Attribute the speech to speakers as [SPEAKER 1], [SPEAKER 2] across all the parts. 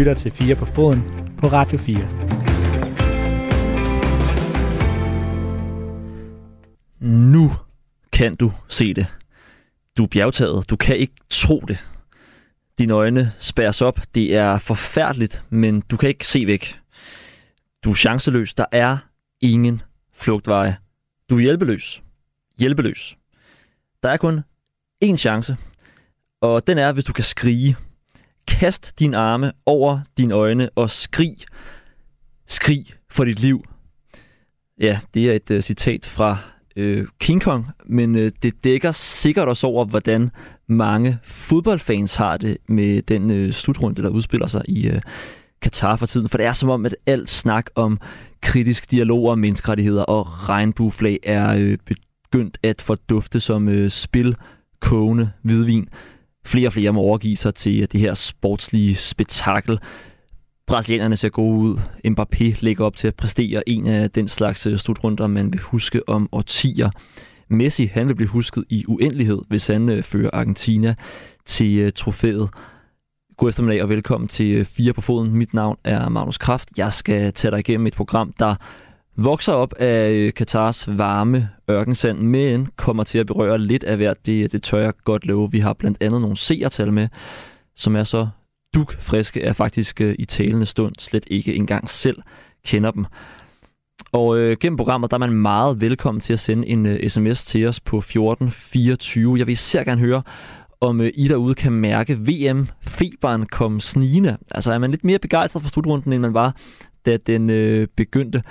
[SPEAKER 1] lytter til 4 på foden på Radio 4.
[SPEAKER 2] Nu kan du se det. Du er bjergtaget. Du kan ikke tro det. Dine øjne spærres op. Det er forfærdeligt, men du kan ikke se væk. Du er chanceløs. Der er ingen flugtveje. Du er hjælpeløs. Hjælpeløs. Der er kun én chance, og den er, hvis du kan skrige. Kast dine arme over dine øjne og skrig. Skrig for dit liv. Ja, det er et uh, citat fra uh, King Kong, men uh, det dækker sikkert også over, hvordan mange fodboldfans har det med den uh, slutrunde, der udspiller sig i uh, Katar for tiden. For det er som om, at alt snak om kritisk dialog om menneskerettigheder og regnbueflag er uh, begyndt at fordufte som uh, spil kogende hvidvin. Flere og flere må overgive sig til det her sportslige spektakel. Brasilianerne ser gode ud. Mbappé lægger op til at præstere en af den slags øh, slutrunder, man vil huske om årtier. Messi han vil blive husket i uendelighed, hvis han øh, fører Argentina til øh, trofæet. God eftermiddag og velkommen til Fire på Foden. Mit navn er Magnus Kraft. Jeg skal tage dig igennem et program, der vokser op af øh, Katars varme ørkensand, men kommer til at berøre lidt af hvert. Det, det tør jeg godt love. Vi har blandt andet nogle seertal med, som er så duk friske, er faktisk øh, i talende stund slet ikke engang selv kender dem. Og øh, gennem programmet, der er man meget velkommen til at sende en øh, sms til os på 1424. Jeg vil især gerne høre, om øh, I derude kan mærke VM-feberen kom snigende. Altså er man lidt mere begejstret for slutrunden, end man var, da den øh, begyndte.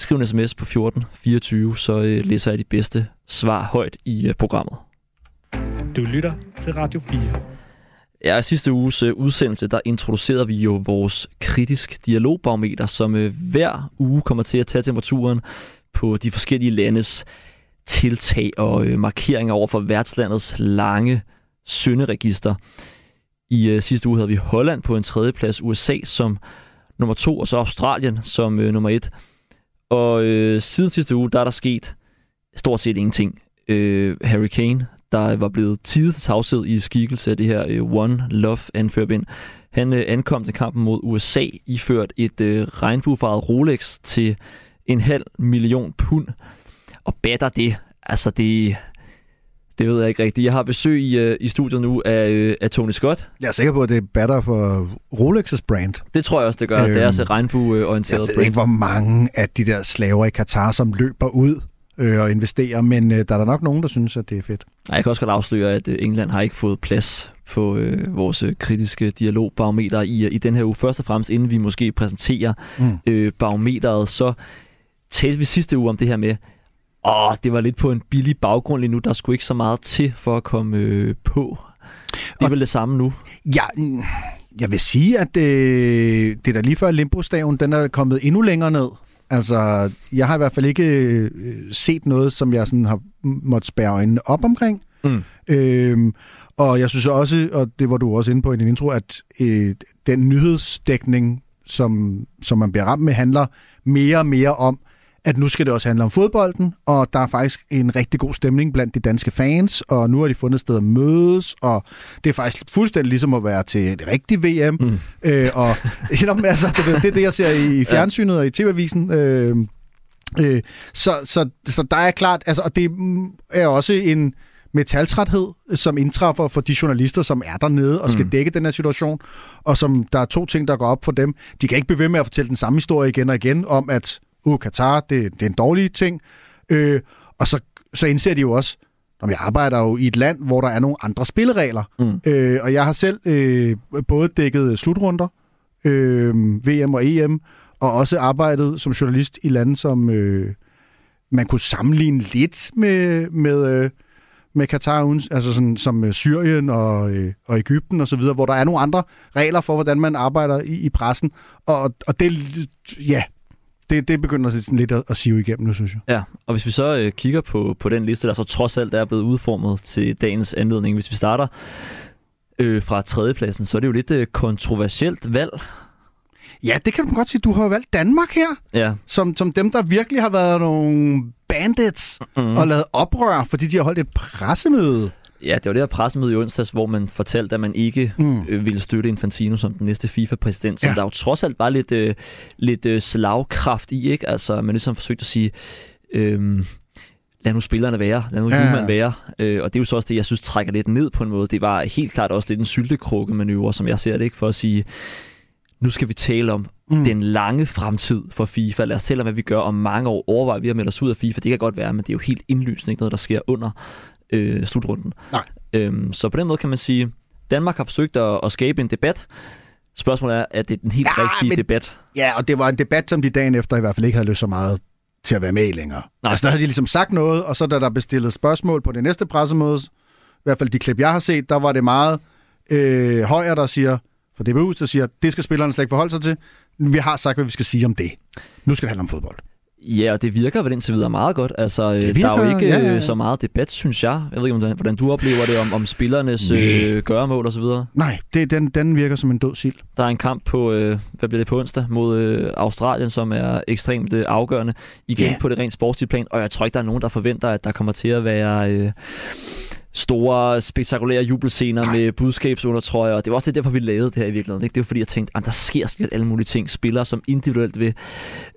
[SPEAKER 2] Skriv en sms på 1424, så øh, læser jeg de bedste svar højt i øh, programmet.
[SPEAKER 1] Du lytter til Radio 4.
[SPEAKER 2] Ja, i sidste uges øh, udsendelse, der introducerede vi jo vores kritisk dialogbarometer, som øh, hver uge kommer til at tage temperaturen på de forskellige landes tiltag og øh, markeringer over for værtslandets lange synderegister. I øh, sidste uge havde vi Holland på en tredjeplads, USA som nummer to, og så Australien som øh, nummer et. Og øh, siden sidste uge, der er der sket stort set ingenting. Øh, Harry Kane, der var blevet tidet til tavshed i skikkelse af det her øh, One Love anførbind. Han øh, ankom til kampen mod USA, iført et øh, regnbuefarvet Rolex til en halv million pund. Og batter det, altså det, det ved jeg ikke rigtigt. Jeg har besøg i, øh, i studiet nu af, øh, af Tony Scott.
[SPEAKER 3] Jeg er sikker på, at det er batter for Rolex's brand.
[SPEAKER 2] Det tror jeg også, det gør. Øhm, deres regnbueorienteret
[SPEAKER 3] brand. Jeg
[SPEAKER 2] ved
[SPEAKER 3] ikke, hvor mange af de der slaver i Katar, som løber ud øh, og investerer, men øh, der er der nok nogen, der synes, at det er fedt.
[SPEAKER 2] Jeg kan også godt afsløre, at øh, England har ikke fået plads på øh, vores kritiske dialogbarometer i, i den her uge. Først og fremmest, inden vi måske præsenterer mm. øh, barometeret, så talte vi sidste uge om det her med, åh, det var lidt på en billig baggrund lige nu. Der skulle ikke så meget til for at komme øh, på. Det er og, vel det samme nu?
[SPEAKER 3] Ja, jeg vil sige, at øh, det der lige før limbo den er kommet endnu længere ned. Altså, jeg har i hvert fald ikke øh, set noget, som jeg sådan har måttet spære øjnene op omkring. Mm. Øhm, og jeg synes også, og det var du også inde på i din intro, at øh, den nyhedsdækning, som, som man bliver ramt med, handler mere og mere om, at nu skal det også handle om fodbolden, og der er faktisk en rigtig god stemning blandt de danske fans, og nu har de fundet sted at mødes, og det er faktisk fuldstændig ligesom at være til et rigtigt VM. Mm. Øh, og altså, det, det er det, jeg ser i fjernsynet og i TV-avisen. Øh, øh, så, så, så der er klart, altså, og det er også en metaltræthed, som indtræffer for de journalister, som er dernede og skal mm. dække den her situation, og som der er to ting, der går op for dem. De kan ikke blive ved med at fortælle den samme historie igen og igen om, at uh, Katar, det, det er en dårlig ting. Øh, og så, så indser de jo også, at jeg arbejder jo i et land, hvor der er nogle andre spilleregler. Mm. Øh, og jeg har selv øh, både dækket slutrunder, øh, VM og EM, og også arbejdet som journalist i lande, som øh, man kunne sammenligne lidt med, med, øh, med Katar, altså sådan, som øh, Syrien og, øh, og Ægypten osv., hvor der er nogle andre regler for, hvordan man arbejder i, i pressen. Og, og det, ja, det, det begynder sådan lidt at, at sive igennem nu, synes jeg.
[SPEAKER 2] Ja, og hvis vi så øh, kigger på, på den liste, der så trods alt er blevet udformet til dagens anledning, hvis vi starter øh, fra tredjepladsen, så er det jo lidt øh, kontroversielt valg.
[SPEAKER 3] Ja, det kan du godt sige. Du har valgt Danmark her,
[SPEAKER 2] ja.
[SPEAKER 3] som, som dem, der virkelig har været nogle bandits mm-hmm. og lavet oprør, fordi de har holdt et pressemøde.
[SPEAKER 2] Ja, det var det her pressemøde i onsdags, hvor man fortalte, at man ikke
[SPEAKER 3] Mm.
[SPEAKER 2] øh, ville støtte Infantino som den næste FIFA-præsident, som
[SPEAKER 3] Ja.
[SPEAKER 2] der jo trods alt var lidt, øh, lidt øh, slagkraft i, ikke? Altså, man ligesom forsøgte at sige, øh, lad nu spillerne være, lad nu
[SPEAKER 3] Ja,
[SPEAKER 2] ja, være. Øh, og det er jo så også det, jeg synes trækker lidt ned på en måde. Det var helt klart også lidt en syltekrukke-manøvre, som jeg ser det, ikke? For at sige, nu skal vi tale om
[SPEAKER 3] Mm.
[SPEAKER 2] den lange fremtid for FIFA. Lad os tale om, hvad vi gør om mange år. Overvejer vi at melde os ud af FIFA. Det kan godt være, men det er jo helt indlysende ikke noget, der sker under øh, slutrunden.
[SPEAKER 3] Nej.
[SPEAKER 2] Øhm, så på den måde kan man sige, Danmark har forsøgt at, at skabe en debat. Spørgsmålet er, at det er den helt
[SPEAKER 3] Ja,
[SPEAKER 2] rigtige
[SPEAKER 3] men-
[SPEAKER 2] debat.
[SPEAKER 3] Ja, og det var en debat, som de dagen efter i hvert fald ikke havde lyst så meget til at være med længere. Nej. Altså, der havde de ligesom sagt noget, og så da der bestillet spørgsmål på det næste pressemøde, i hvert fald de klip, jeg har set, der var det meget øh, højere, der siger, for DBU, der siger, det skal spillerne slet ikke forholde sig til. Vi har sagt, hvad vi skal sige om det. Nu skal det handle om fodbold.
[SPEAKER 2] Ja, og det virker vel indtil videre meget godt. Altså,
[SPEAKER 3] virker,
[SPEAKER 2] der er jo ikke
[SPEAKER 3] ja, ja, ja.
[SPEAKER 2] øh, så meget debat, synes jeg. Jeg ved ikke, hvordan, du oplever det om, om spillernes øh, gøremål og så videre.
[SPEAKER 3] Nej, det, den, den virker som en død sild.
[SPEAKER 2] Der er en kamp på, øh, hvad bliver det på onsdag, mod øh, Australien, som er ekstremt øh, afgørende. Igen yeah. på det rent sportslige plan, og jeg tror ikke, der er nogen, der forventer, at der kommer til at være øh, store, spektakulære jubelscener
[SPEAKER 3] Nej.
[SPEAKER 2] Med budskabsundertrøjer, og det var også det, derfor, vi lavede det her i virkeligheden. Ikke? Det var fordi, jeg tænkte, at der sker alle mulige ting. Spillere, som individuelt vil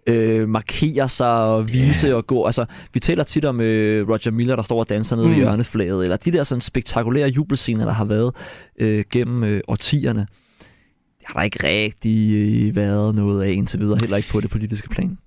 [SPEAKER 2] øh, markere sig og vise
[SPEAKER 3] Ja.
[SPEAKER 2] og gå. Altså, vi taler tit om øh, Roger Miller, der står og danser nede
[SPEAKER 3] mm.
[SPEAKER 2] i hjørneflaget, eller de der sådan spektakulære jubelscener, der har været øh, gennem øh, årtierne. Det har der ikke rigtig øh, været noget af indtil videre, heller ikke på det politiske plan.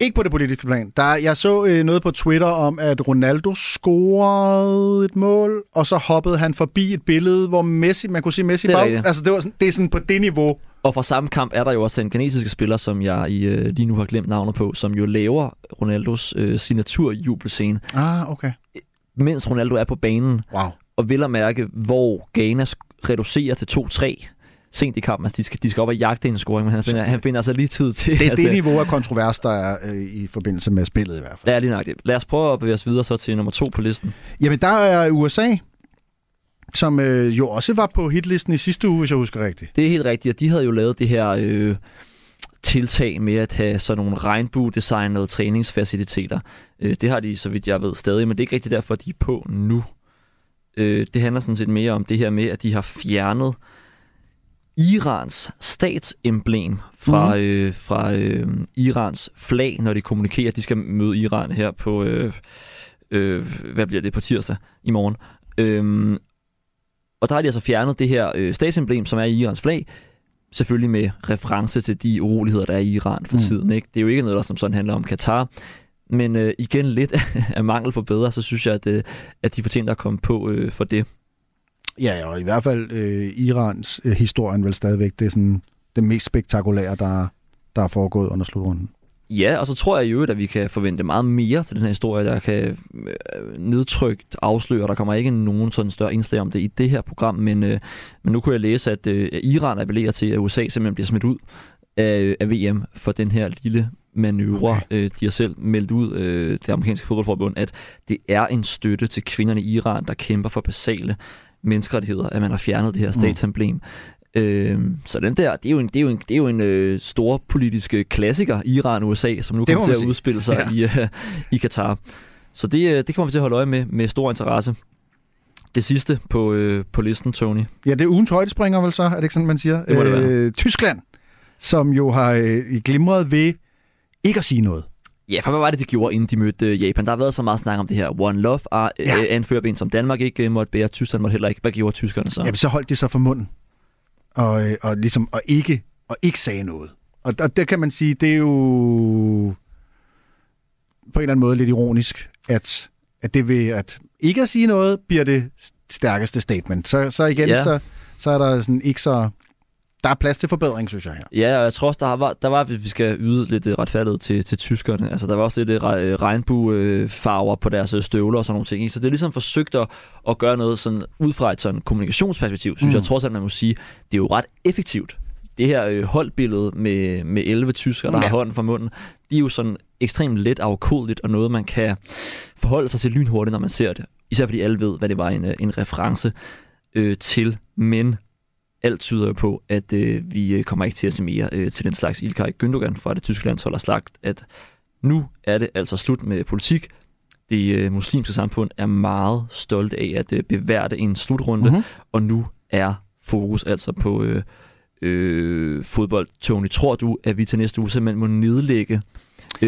[SPEAKER 3] Ikke på det politiske plan. Der, jeg så øh, noget på Twitter om, at Ronaldo scorede et mål, og så hoppede han forbi et billede, hvor Messi, man kunne se Messi
[SPEAKER 2] Det er
[SPEAKER 3] bag.
[SPEAKER 2] rigtigt.
[SPEAKER 3] Altså, det, var sådan, det er sådan på det niveau.
[SPEAKER 2] Og fra samme kamp er der jo også den kinesiske spiller, som jeg i, øh, lige nu har glemt navnet på, som jo laver Ronaldos øh, signaturjubelscene,
[SPEAKER 3] Ah, okay.
[SPEAKER 2] mens Ronaldo er på banen,
[SPEAKER 3] Wow.
[SPEAKER 2] og vil at mærke, hvor Ghana reducerer til 2-3 sent i kampen. Altså, de skal, de skal op og jagte en scoring, men han finder, han finder altså lige tid til...
[SPEAKER 3] Det er
[SPEAKER 2] at,
[SPEAKER 3] det
[SPEAKER 2] øh,
[SPEAKER 3] niveau af kontrovers, der er øh, i forbindelse med spillet i hvert fald.
[SPEAKER 2] Ja, lige nøjagtigt. Lad os prøve at bevæge os videre så til nummer to på listen.
[SPEAKER 3] Jamen, der er USA, som øh, jo også var på hitlisten i sidste uge, hvis jeg husker rigtigt.
[SPEAKER 2] Det er helt rigtigt, og de havde jo lavet det her øh, tiltag med at have sådan nogle regnbue-designede træningsfaciliteter. Øh, det har de, så vidt jeg ved, stadig, men det er ikke rigtigt derfor, de er på nu. Øh, det handler sådan set mere om det her med, at de har fjernet Irans statsemblem fra, mm. øh, fra øh, Irans flag, når de kommunikerer. De skal møde Iran her på, øh, øh, hvad bliver det, på tirsdag i morgen. Øhm, og der har de altså fjernet det her øh, statsemblem, som er i Irans flag, selvfølgelig med reference til de uroligheder, der er i Iran for
[SPEAKER 3] mm.
[SPEAKER 2] tiden. Ikke? Det er jo ikke noget, der som sådan handler om Katar. Men øh, igen lidt af mangel på bedre, så synes jeg, at, øh, at de fortjener at komme på øh, for det.
[SPEAKER 3] Ja, og i hvert fald øh, Irans øh, historien vel stadigvæk, det er sådan det mest spektakulære, der, der er foregået under slutrunden.
[SPEAKER 2] Ja, og så tror jeg jo, at vi kan forvente meget mere til den her historie, der kan øh, nedtrykt afsløre. Der kommer ikke nogen sådan større indslag om det i det her program, men, øh, men nu kunne jeg læse, at øh, Iran appellerer til, at USA simpelthen bliver smidt ud af, af VM for den her lille manøvre.
[SPEAKER 3] Okay.
[SPEAKER 2] Øh, de har selv meldt ud, øh, det amerikanske fodboldforbund, at det er en støtte til kvinderne i Iran, der kæmper for basale menneskerettigheder, at man har fjernet det her
[SPEAKER 3] Mm.
[SPEAKER 2] statsemblem. Øh, så den der, det er jo en, det er jo en, det er jo en øh, stor politisk klassiker, Iran og USA, som nu kommer til at
[SPEAKER 3] sige.
[SPEAKER 2] udspille sig
[SPEAKER 3] Ja.
[SPEAKER 2] ja. i, øh, i Katar. Så det, øh, det kommer vi til at holde øje med med stor interesse. Det sidste på, øh, på listen, Tony.
[SPEAKER 3] Ja, det er ugens højdespringer vel så, er det ikke sådan, man siger?
[SPEAKER 2] Det må det være.
[SPEAKER 3] Øh, Tyskland, som jo har øh, glimret ved ikke at sige noget.
[SPEAKER 2] Ja, for hvad var det, de gjorde, inden de mødte øh, Japan? Der har været så meget snak om det her One Love, og,
[SPEAKER 3] Ja.
[SPEAKER 2] ja. anfører ben, som Danmark ikke øh, måtte bære, Tyskland måtte heller ikke. Hvad gjorde tyskerne så?
[SPEAKER 3] Jamen, så holdt de sig for munden. Og, øh, og ligesom, og ikke, og ikke sagde noget. Og, og der kan man sige, det er jo på en eller anden måde lidt ironisk, at, at det ved at ikke at sige noget, bliver det stærkeste statement. Så, så igen. Ja. så, så er der sådan ikke så... Der er plads til forbedring, synes jeg her.
[SPEAKER 2] Ja, og jeg tror også, der var, der var vi skal yde lidt øh, retfærdighed til, til tyskerne. Altså, der var også lidt øh, re- øh, regnbuefarver på deres støvler og sådan nogle ting. Så det er ligesom forsøgt at, at gøre noget sådan, ud fra et sådan kommunikationsperspektiv, synes
[SPEAKER 3] Mm.
[SPEAKER 2] jeg trods alt, man må sige, det er jo ret effektivt. Det her øh, holdbillede med, med 11 tyskere, der
[SPEAKER 3] Ja.
[SPEAKER 2] har hånden for munden, de er jo sådan ekstremt let afkodeligt, og noget, man kan forholde sig til lynhurtigt, når man ser det. Især fordi alle ved, hvad det var en, en reference øh, til. Men alt tyder på, at øh, vi øh, kommer ikke til at se mere øh, til den slags Ilkay Gündogan fra det tyske landshold har sagt, at nu er det altså slut med politik. det øh, muslimske samfund er meget stolte af at øh, beværte en slutrunde,
[SPEAKER 3] Mhm.
[SPEAKER 2] mm-hmm. og nu er fokus altså på øh, øh, fodbold. Tony, tror du, at vi til næste uge simpelthen må nedlægge øh,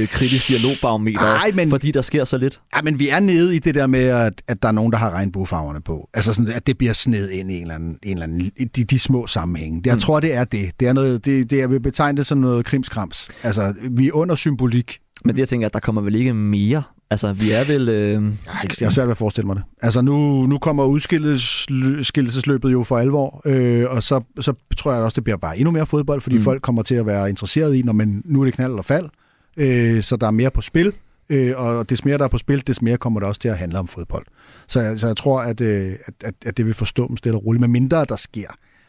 [SPEAKER 2] kritisk dialogbarometer,
[SPEAKER 3] Ej, men-
[SPEAKER 2] fordi der sker så lidt?
[SPEAKER 3] Ja, men vi er nede i det der med, at, at der er nogen, der har regnbuefarverne på. Altså sådan, at det bliver sned ind i en eller anden, en eller anden de, de små sammenhænge. Jeg
[SPEAKER 2] Mm.
[SPEAKER 3] tror, det er det. Det er noget, det, det jeg vil betegne det som noget krimskrams. Altså, vi er under symbolik.
[SPEAKER 2] Men det, jeg tænker, at der kommer vel ikke mere? Altså, vi er vel... Øh,
[SPEAKER 3] Jeg har, ikke, jeg har svært ved at forestille mig det. Altså, nu, nu kommer udskillelsesløbet jo for alvor, øh, og så, så tror jeg også, det bliver bare endnu mere fodbold, fordi
[SPEAKER 2] Mm.
[SPEAKER 3] folk kommer til at være interesseret i, når man, nu er det knald eller fald, øh, så der er mere på spil, øh, og des mere der er på spil, des mere kommer det også til at handle om fodbold. Så, jeg- så jeg tror, at, øh, at, at, at det vil forstå dem stille og roligt, med mindre der sker.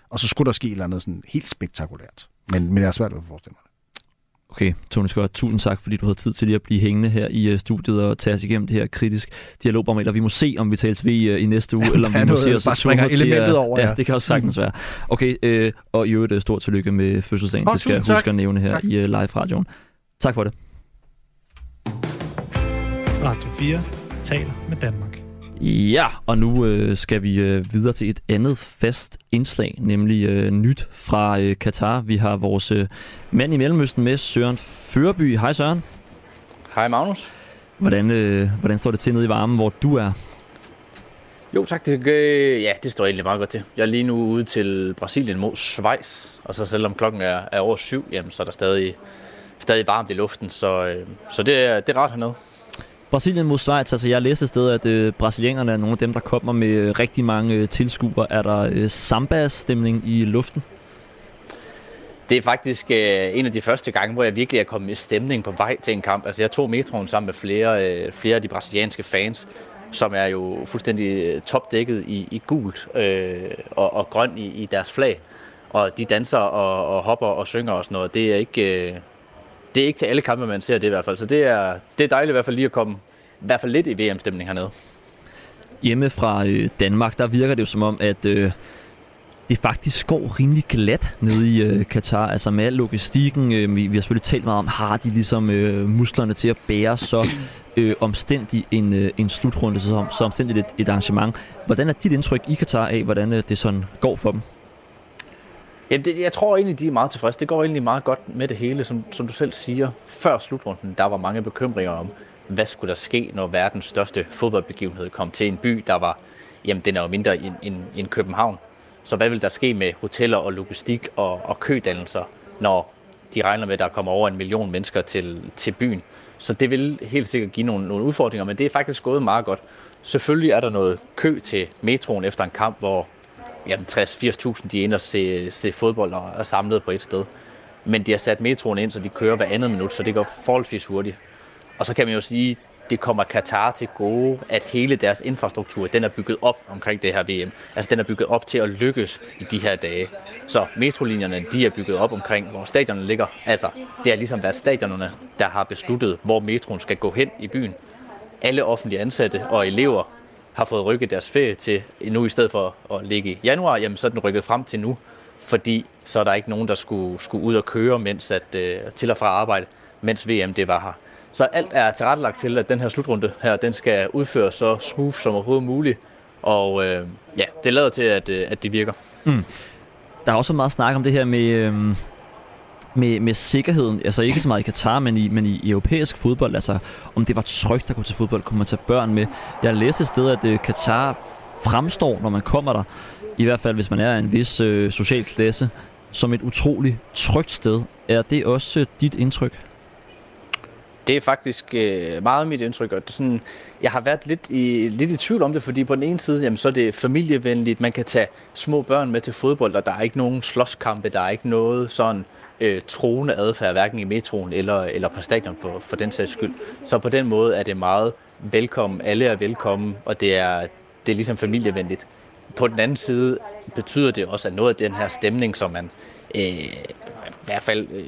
[SPEAKER 3] Og så skulle der ske et eller andet sådan helt spektakulært. Men, men jeg har svært ved at forestille mig det.
[SPEAKER 2] Okay, Tony Scott, tusind tak, fordi du havde tid til lige at blive hængende her i øh, studiet og tage os igennem det her kritisk dialogbarometer. Vi må se, om vi tales ved øh, i næste uge,
[SPEAKER 3] Jamen,
[SPEAKER 2] eller om
[SPEAKER 3] er
[SPEAKER 2] vi må
[SPEAKER 3] noget,
[SPEAKER 2] se
[SPEAKER 3] der
[SPEAKER 2] os
[SPEAKER 3] bare springer
[SPEAKER 2] til
[SPEAKER 3] elementet
[SPEAKER 2] at-
[SPEAKER 3] over,
[SPEAKER 2] Ja,
[SPEAKER 3] ja.
[SPEAKER 2] det kan også sagtens være. Okay, øh, og i øvrigt øh, stort tillykke med fødselsdagen.
[SPEAKER 3] Åh,
[SPEAKER 2] det skal jeg huske
[SPEAKER 3] tak.
[SPEAKER 2] at nævne her
[SPEAKER 3] Tak.
[SPEAKER 2] i uh, live-radioen. Tak for det.
[SPEAKER 1] Radio 4 taler med Danmark.
[SPEAKER 2] Ja, og nu øh, skal vi øh, videre til et andet fast indslag, nemlig øh, nyt fra øh, Katar. Vi har vores øh, mand i Mellemøsten med, Søren Førby. Hej Søren.
[SPEAKER 4] Hej Magnus.
[SPEAKER 2] Hvordan, øh, hvordan står det til nede i varmen, hvor du er?
[SPEAKER 4] Jo tak, det, øh, ja, det står egentlig meget godt til. Jeg er lige nu ude til Brasilien mod Schweiz, og så selvom klokken er, er over syv, jamen, så er der stadig, stadig varmt i luften, så, øh, så det, er, det er rart hernede.
[SPEAKER 2] Brasilien mod Schweiz, altså jeg læste et sted, at øh, brasilianerne er nogle af dem, der kommer med øh, rigtig mange øh, tilskuere. Er der øh, samba-stemning i luften?
[SPEAKER 4] Det er faktisk øh, en af de første gange, hvor jeg virkelig er kommet i stemning på vej til en kamp. Altså jeg tog metroen sammen med flere, øh, flere af de brasilianske fans, som er jo fuldstændig øh, topdækket i, i gult øh, og, og grøn i, i deres flag. Og de danser og, og hopper og synger og sådan noget. Det er ikke, øh, det er ikke til alle kampe, man ser det i hvert fald. Så det er, det er dejligt i hvert fald lige at komme i hvert fald lidt i VM-stemning hernede.
[SPEAKER 2] Hjemme fra øh, Danmark, der virker det jo som om, at øh, det faktisk går rimelig glat nede i øh, Katar. Altså med al logistikken, øh, vi, vi har selvfølgelig talt meget om, har de ligesom øh, musklerne til at bære så øh, omstændig en, øh, en slutrunde, så, så omstændigt et, et arrangement. Hvordan er dit indtryk i Katar af, hvordan øh, det sådan går for dem?
[SPEAKER 4] Jamen, det, jeg tror egentlig, de er meget tilfredse. Det går egentlig meget godt med det hele, som, som du selv siger. Før slutrunden, der var mange bekymringer om, hvad skulle der ske, når verdens største fodboldbegivenhed kom til en by, der var, jamen den er jo mindre end, end, end København. Så hvad vil der ske med hoteller og logistik og, og kødannelser, når de regner med, at der kommer over en million mennesker til, til byen? Så det vil helt sikkert give nogle, nogle udfordringer, men det er faktisk gået meget godt. Selvfølgelig er der noget kø til metroen efter en kamp, hvor jamen 60-80.000 de er inde og se, se fodbold og er samlet på et sted. Men de har sat metroen ind, så de kører hver andet minut, så det går forholdsvis hurtigt. Og så kan man jo sige, det kommer Katar til gode, at hele deres infrastruktur, den er bygget op omkring det her VM. Altså den er bygget op til at lykkes i de her dage. Så metrolinjerne, de er bygget op omkring, hvor stadionerne ligger. Altså, det har ligesom været stadionerne, der har besluttet, hvor metroen skal gå hen i byen. Alle offentlige ansatte og elever har fået rykket deres ferie til nu i stedet for at ligge i januar, jamen så er den rykket frem til nu, fordi så er der ikke nogen, der skulle, skulle ud og køre mens at, øh, til og fra arbejde, mens VM det var her. Så alt er tilrettelagt til, at den her slutrunde her, den skal udføres så smooth som overhovedet muligt, og øh, ja, det lader til, at, øh, at det virker. Mm.
[SPEAKER 2] Der er også meget snak om det her med, Øh med, med sikkerheden. Altså ikke så meget i Katar, men i, men i europæisk fodbold. Altså om det var trygt at gå til fodbold, kunne man tage børn med. Jeg læste et sted, at øh, Katar fremstår, når man kommer der, i hvert fald hvis man er en vis øh, social klasse, som et utroligt trygt sted. Er det også øh, dit indtryk?
[SPEAKER 4] Det er faktisk øh, meget mit indtryk, og det er sådan, jeg har været lidt i, lidt i tvivl om det, fordi på den ene side, jamen, så er det familievenligt, man kan tage små børn med til fodbold, og der er ikke nogen slåskampe, der er ikke noget sådan øh, troende adfærd, hverken i metroen eller, eller på stadion for, for den sags skyld. Så på den måde er det meget velkommen, alle er velkommen, og det er, det er ligesom familievenligt. På den anden side betyder det også, at noget af den her stemning, som man øh, i hvert fald øh,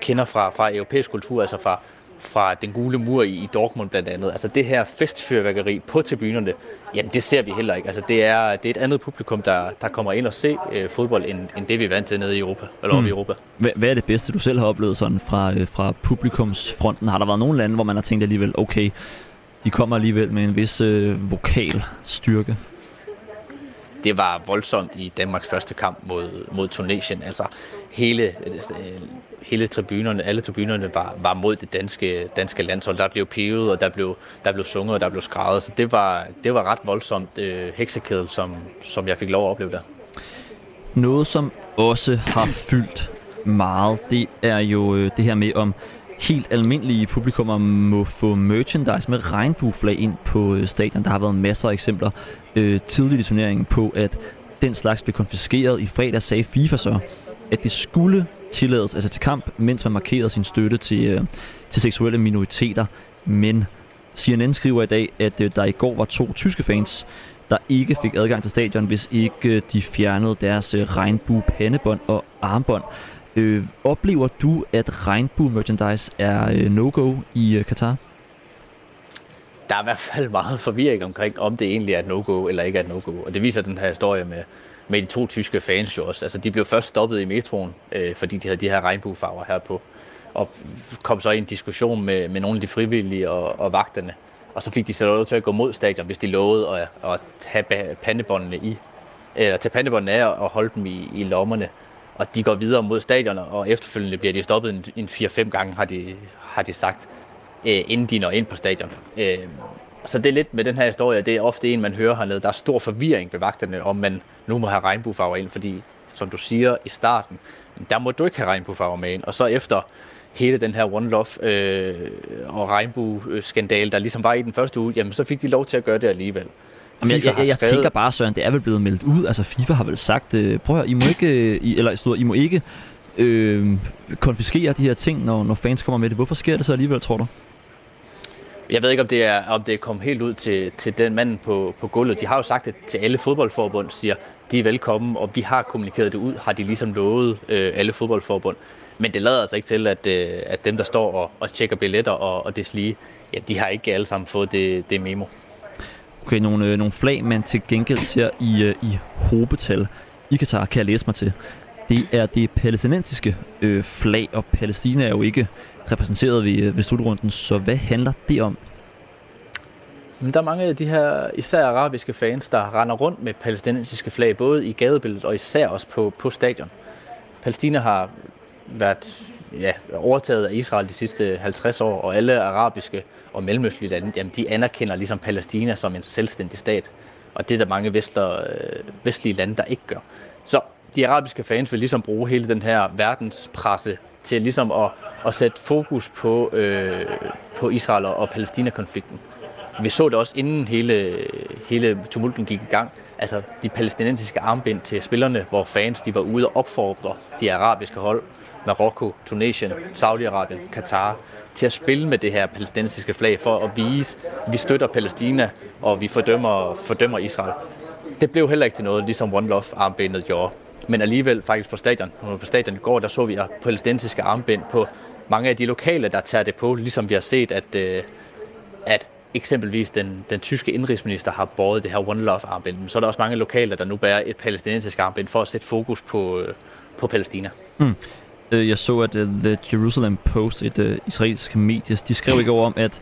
[SPEAKER 4] kender fra, fra europæisk kultur, altså fra, fra den gule mur i, i Dortmund blandt andet. Altså det her festfyrværkeri på tribunerne, jamen det ser vi heller ikke. Altså det er, det er et andet publikum, der, der kommer ind og se øh, fodbold, end, end det vi er vant til nede i Europa, eller
[SPEAKER 2] Mm.
[SPEAKER 4] i Europa.
[SPEAKER 2] Hvad, hvad er det bedste, du selv har oplevet sådan fra, øh, fra publikumsfronten? Har der været nogle lande, hvor man har tænkt alligevel, okay, de kommer alligevel med en vis øh, vokal styrke.
[SPEAKER 4] Det var voldsomt i Danmarks første kamp mod, mod Tunesien. Altså hele, øh, hele tribunerne, alle tribunerne var, var mod det danske, danske landshold. Der blev pivet, og der blev, der blev sunget, og der blev skrevet. Så det var, det var ret voldsomt øh, heksekæde, som, som jeg fik lov at opleve der.
[SPEAKER 2] Noget, som også har fyldt meget, det er jo øh, det her med, om helt almindelige publikummer må få merchandise med regnbueflag ind på øh, stadion. Der har været masser af eksempler øh, tidligt i turneringen på, at den slags blev konfiskeret. I fredag sagde FIFA så, at det skulle tillades altså til kamp, mens man markerede sin støtte til, øh, til seksuelle minoriteter. Men CNN skriver i dag, at øh, der i går var to tyske fans, der ikke fik adgang til stadion, hvis ikke øh, de fjernede deres øh, regnbue pandebånd og armbånd. Øh, oplever du, at regnbue merchandise er øh, no-go i øh, Katar?
[SPEAKER 4] Der er i hvert fald meget forvirring omkring, om det egentlig er et no-go eller ikke er et no-go. Og det viser den her historie med, med de to tyske fans jo også. Altså, de blev først stoppet i metroen, øh, fordi de havde de her regnbuefarver her på. Og kom så i en diskussion med, med nogle af de frivillige og, og vagterne. Og så fik de så lov til at gå mod stadion, hvis de lovede at, at have pandebåndene i, eller tage pandebåndene af og holde dem i, i lommerne og de går videre mod stadion, og efterfølgende bliver de stoppet en, en 4-5 gange, har de, har de sagt, øh, inden de når ind på stadion. Øh, så det er lidt med den her historie, det er ofte en, man hører hernede. Der er stor forvirring ved vagterne, om man nu må have regnbuefarver ind, fordi som du siger i starten, der må du ikke have regnbuefarver med ind. Og så efter hele den her One Love øh, og regnbue-skandale, der ligesom var i den første uge, jamen så fik de lov til at gøre det alligevel.
[SPEAKER 2] Jamen, jeg, jeg, jeg, jeg tænker bare, Søren, det er vel blevet meldt ud. Altså FIFA har vel sagt, øh, prøv at I må ikke, øh, I, eller stod, I må ikke øh, konfiskere de her ting, når, når fans kommer med det. Hvorfor sker det så alligevel, tror du?
[SPEAKER 4] Jeg ved ikke, om det er, om det er kommet helt ud til, til den mand på, på gulvet. De har jo sagt det til alle fodboldforbund, siger, de er velkommen, og vi har kommunikeret det ud, har de ligesom lovet øh, alle fodboldforbund. Men det lader altså ikke til, at, øh, at dem, der står og, og tjekker billetter og, og det lige, ja, de har ikke alle sammen fået det, det memo.
[SPEAKER 2] Okay, nogle, øh, nogle flag, man til gengæld ser i, øh, i hobetal i Katar, kan jeg læse mig til. Det er det palæstinensiske øh, flag, og Palæstina er jo ikke repræsenteret ved, øh, ved slutrunden, så hvad handler det om?
[SPEAKER 4] Men der er mange af de her, især arabiske fans, der render rundt med palæstinensiske flag, både i gadebilledet og især også på, på stadion. Palæstina har været ja, overtaget af Israel de sidste 50 år, og alle arabiske og mellemøstlige lande, jamen, de anerkender ligesom Palæstina som en selvstændig stat. Og det er der mange vestler, øh, vestlige lande, der ikke gør. Så de arabiske fans vil ligesom bruge hele den her verdenspresse til ligesom at, at sætte fokus på, øh, på Israel og Palæstina-konflikten. Vi så det også inden hele, hele tumulten gik i gang. Altså de palæstinensiske armbind til spillerne, hvor fans de var ude og opfordre de arabiske hold Marokko, Tunesien, Saudi-Arabien, Katar til at spille med det her palæstinensiske flag for at vise, at vi støtter Palæstina og vi fordømmer, fordømmer Israel. Det blev heller ikke til noget, ligesom One Love armbindet gjorde. Men alligevel faktisk på stadion, på stadion i går, der så vi palæstinensiske armbind på mange af de lokale, der tager det på, ligesom vi har set, at, øh, at eksempelvis den, den tyske indrigsminister har båret det her One Love armbind. Så er der også mange lokale, der nu bærer et palæstinensisk armbind for at sætte fokus på, øh, på Palæstina. Mm.
[SPEAKER 2] Jeg så, at uh, The Jerusalem Post, et uh, israelsk medie, de skrev i går om, at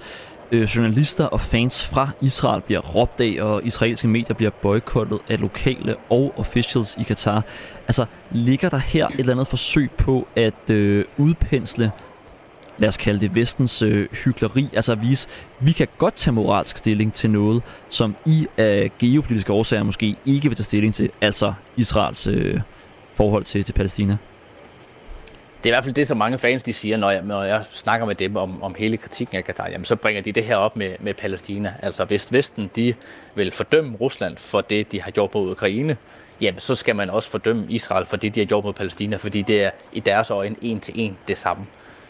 [SPEAKER 2] Øh, journalister og fans fra Israel bliver råbt af, og israelske medier bliver boykottet af lokale og officials i Katar. Altså, ligger der her et eller andet forsøg på at øh, udpensle lad os kalde det vestens øh, hykleri, altså at vise, vi kan godt tage moralsk stilling til noget, som I af geopolitiske årsager måske ikke vil tage stilling til, altså Israels øh, forhold til, til Palæstina
[SPEAKER 4] det er i hvert fald det, som mange fans de siger, når jeg, når jeg snakker med dem om, om hele kritikken af Katar. Jamen, så bringer de det her op med, med Palæstina. Altså hvis Vesten de vil fordømme Rusland for det, de har gjort mod Ukraine, jamen så skal man også fordømme Israel for det, de har gjort mod Palæstina, fordi det er i deres øjne en til en det samme.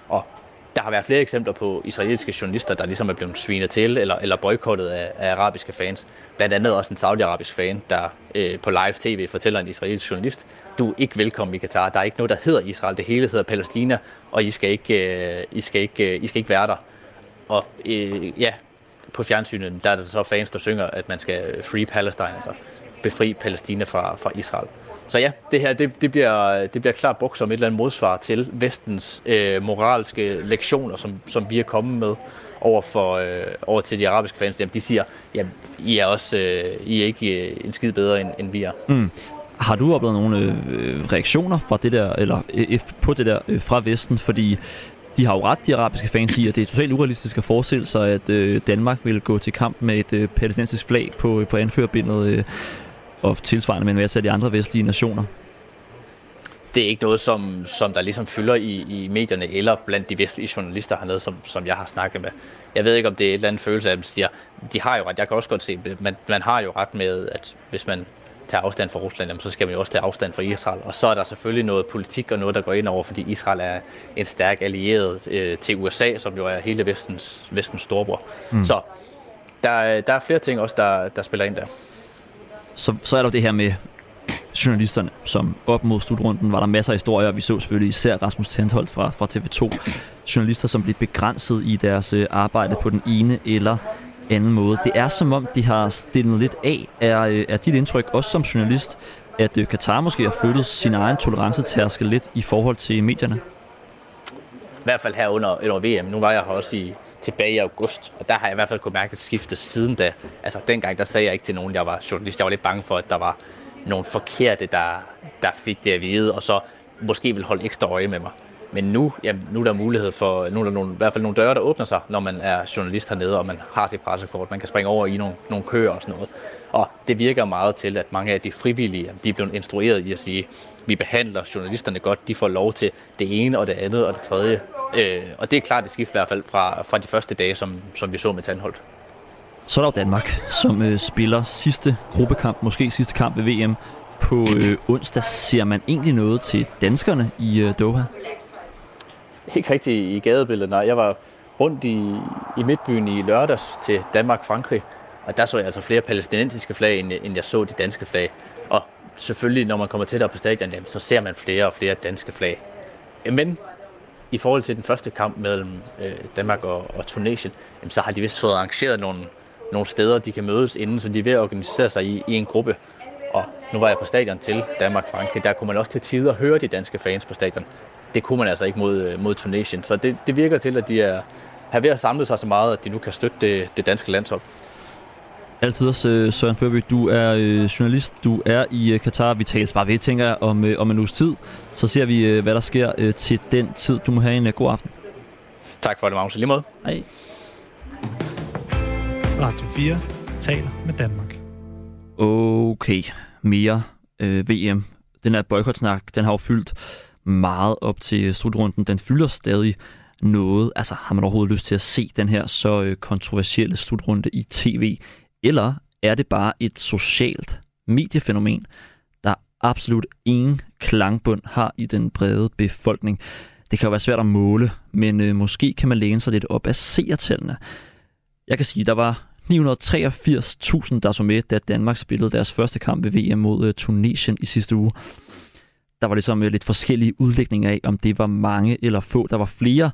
[SPEAKER 4] Og der har været flere eksempler på israelske journalister, der ligesom er blevet svinet til eller, eller boykottet af, af arabiske fans. Blandt andet også en saudiarabisk fan, der øh, på live tv fortæller en israelsk journalist, du er ikke velkommen i Katar. Der er ikke noget, der hedder Israel. Det hele hedder Palæstina, og I skal ikke, øh, I skal ikke, øh, I skal ikke være der. Og øh, ja, på fjernsynet, der er der så fans, der synger, at man skal free Palestine. Altså. befri Palæstina fra, fra Israel. Så ja, det her det, det, bliver, det bliver klart brugt som et eller andet modsvar til vestens øh, moralske lektioner, som, som vi er kommet med over, for, øh, over til de arabiske fans. Jamen, de siger, at I er også øh, I er ikke øh, en skid bedre, end, end vi er. Mm.
[SPEAKER 2] Har du oplevet nogle øh, reaktioner fra det der, eller øh, øh, på det der øh, fra Vesten? Fordi de har jo ret, de arabiske fans, i, at det er totalt urealistisk at forestille sig, at øh, Danmark vil gå til kamp med et øh, palæstinensisk flag på, øh, på anførerbindet, øh, og tilsvarende med en masse af de andre vestlige nationer.
[SPEAKER 4] Det er ikke noget, som, som der ligesom fylder i, i medierne eller blandt de vestlige journalister hernede, som, som jeg har snakket med. Jeg ved ikke, om det er et eller andet følelse af, at de siger, de har jo ret, jeg kan også godt se det, men man har jo ret med, at hvis man tager afstand fra Rusland, jamen, så skal man jo også tage afstand fra Israel. Og så er der selvfølgelig noget politik og noget, der går ind over, fordi Israel er en stærk allieret øh, til USA, som jo er hele vestens, vestens storebror. Mm. Så der, der er flere ting også, der, der spiller ind der.
[SPEAKER 2] Så, så er der det her med journalisterne, som op mod slutrunden var der masser af historier. Vi så selvfølgelig især Rasmus Tandholt fra, fra TV2. Journalister, som blev begrænset i deres øh, arbejde på den ene eller anden måde. Det er som om, de har stillet lidt af. Er, øh, er dit indtryk også som journalist, at øh, Katar måske har flyttet sin egen tolerancetærskel lidt i forhold til medierne?
[SPEAKER 4] I hvert fald her under, under VM. Nu var jeg her også i, tilbage i august, og der har jeg i hvert fald kunne mærke et skifte siden da. Altså dengang, der sagde jeg ikke til nogen, jeg var journalist. Jeg var lidt bange for, at der var nogle forkerte, der, der fik det at vide, og så måske vil holde ekstra øje med mig. Men nu, jamen, nu er der mulighed for, nu er der nogle, i hvert fald nogle døre, der åbner sig, når man er journalist hernede, og man har sit pressekort. Man kan springe over i nogle, nogle køer og sådan noget. Og det virker meget til, at mange af de frivillige, de er blevet instrueret i at sige, vi behandler journalisterne godt, de får lov til det ene og det andet og det tredje. Øh, og det er klart det skift i hvert fald fra, fra de første dage, som, som vi så med Tandholt.
[SPEAKER 2] Så er der jo Danmark, som øh, spiller sidste gruppekamp, måske sidste kamp ved VM. På øh, onsdag ser man egentlig noget til danskerne i øh, Doha?
[SPEAKER 4] Ikke rigtig i gadebilledet, nej. Jeg var rundt i, i midtbyen i lørdags til Danmark-Frankrig, og der så jeg altså flere palæstinensiske flag, end, end jeg så de danske flag. Og selvfølgelig, når man kommer tættere på stadion, jamen, så ser man flere og flere danske flag. Men i forhold til den første kamp mellem øh, Danmark og, og Tunesien, jamen, så har de vist fået arrangeret nogle, nogle steder, de kan mødes inden, så de er ved at organisere sig i, i en gruppe. Og nu var jeg på stadion til Danmark-Frankrig, der kunne man også til tider høre de danske fans på stadion. Det kunne man altså ikke mod, øh, mod Tunesien. Så det, det virker til, at de er, er ved at samle sig så meget, at de nu kan støtte det, det danske landshold.
[SPEAKER 2] Altid også, øh, Søren Førby. Du er øh, journalist, du er i Katar. Vi tales bare ved, tænker jeg, om, om en uges tid. Så ser vi, hvad der sker til den tid. Du må have en god aften.
[SPEAKER 4] Tak for det, Magnus. Lige måde.
[SPEAKER 2] Hej.
[SPEAKER 1] Radio 4 taler med Danmark.
[SPEAKER 2] Okay, mere øh, VM. Den her boykotsnak, den har jo fyldt meget op til slutrunden. Den fylder stadig noget. Altså, har man overhovedet lyst til at se den her så øh, kontroversielle slutrunde i tv? Eller er det bare et socialt mediefænomen, der absolut ingen klangbund har i den brede befolkning? Det kan jo være svært at måle, men øh, måske kan man læne sig lidt op af seertallene. Jeg kan sige, der var 983.000, der så med, da Danmark spillede deres første kamp ved VM mod øh, Tunesien i sidste uge. Der var ligesom øh, lidt forskellige udlægninger af, om det var mange eller få. Der var flere,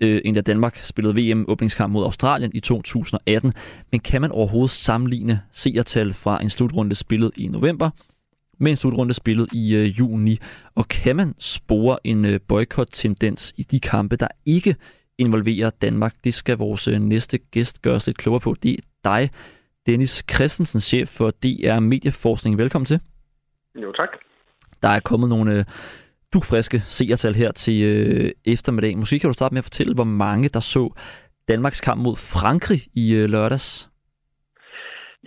[SPEAKER 2] øh, end da Danmark spillede VM-åbningskamp mod Australien i 2018. Men kan man overhovedet sammenligne seertal fra en slutrunde spillet i november med en slutrunde spillet i øh, juni? Og kan man spore en øh, boykot-tendens i de kampe, der ikke involverer Danmark? Det skal vores øh, næste gæst gøre os lidt klogere på. Det er dig, Dennis Christensen, chef for DR Medieforskning. Velkommen til.
[SPEAKER 5] Jo, tak.
[SPEAKER 2] Der er kommet nogle øh, dugfriske seertal her til øh, eftermiddag. Måske kan du starte med at fortælle, hvor mange der så Danmarks kamp mod Frankrig i øh, lørdags?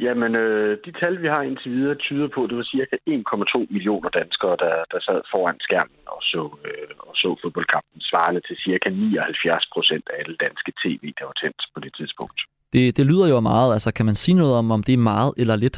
[SPEAKER 5] Jamen, øh, de tal, vi har indtil videre, tyder på, at det var cirka 1,2 millioner danskere, der, der sad foran skærmen og så, øh, og så fodboldkampen, svarende til cirka 79 procent af alle danske tv, der var tændt på det tidspunkt.
[SPEAKER 2] Det, det lyder jo meget. Altså, kan man sige noget om, om det er meget eller lidt?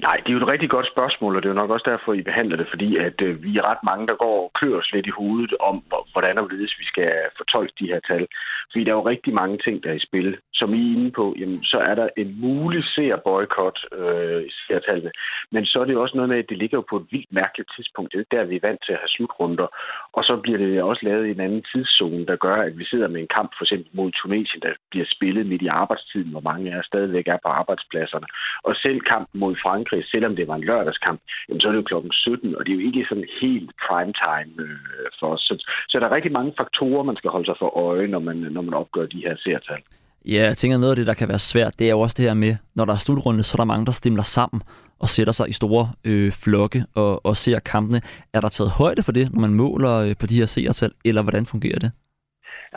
[SPEAKER 5] Nej, det er jo et rigtig godt spørgsmål, og det er jo nok også derfor, I behandler det, fordi at øh, vi er ret mange, der går og klør os lidt i hovedet om, hvordan og hvorledes vi skal fortolke de her tal. Fordi der er jo rigtig mange ting, der er i spil. som I er inde på, jamen, så er der en mulig ser-boykot øh, i seertallene. Men så er det også noget med, at det ligger jo på et vildt mærkeligt tidspunkt. Det er der, vi er vant til at have slutrunder. Og så bliver det også lavet i en anden tidszone, der gør, at vi sidder med en kamp for eksempel mod Tunesien, der bliver spillet midt i arbejdstiden, hvor mange af stadigvæk er på arbejdspladserne. Og selv kampen mod Frankrig, selvom det var en lørdagskamp, jamen, så er det jo klokken 17, og det er jo ikke sådan helt prime time øh, for os. Så, så der er rigtig mange faktorer, man skal holde sig for øje, når man, når man opgør de her seertal.
[SPEAKER 2] Ja, jeg tænker, noget af det, der kan være svært, det er jo også det her med, når der er slutrunde, så er der mange, der stimler sammen og sætter sig i store øh, flokke og, og ser kampene. Er der taget højde for det, når man måler øh, på de her seertal, eller hvordan fungerer det?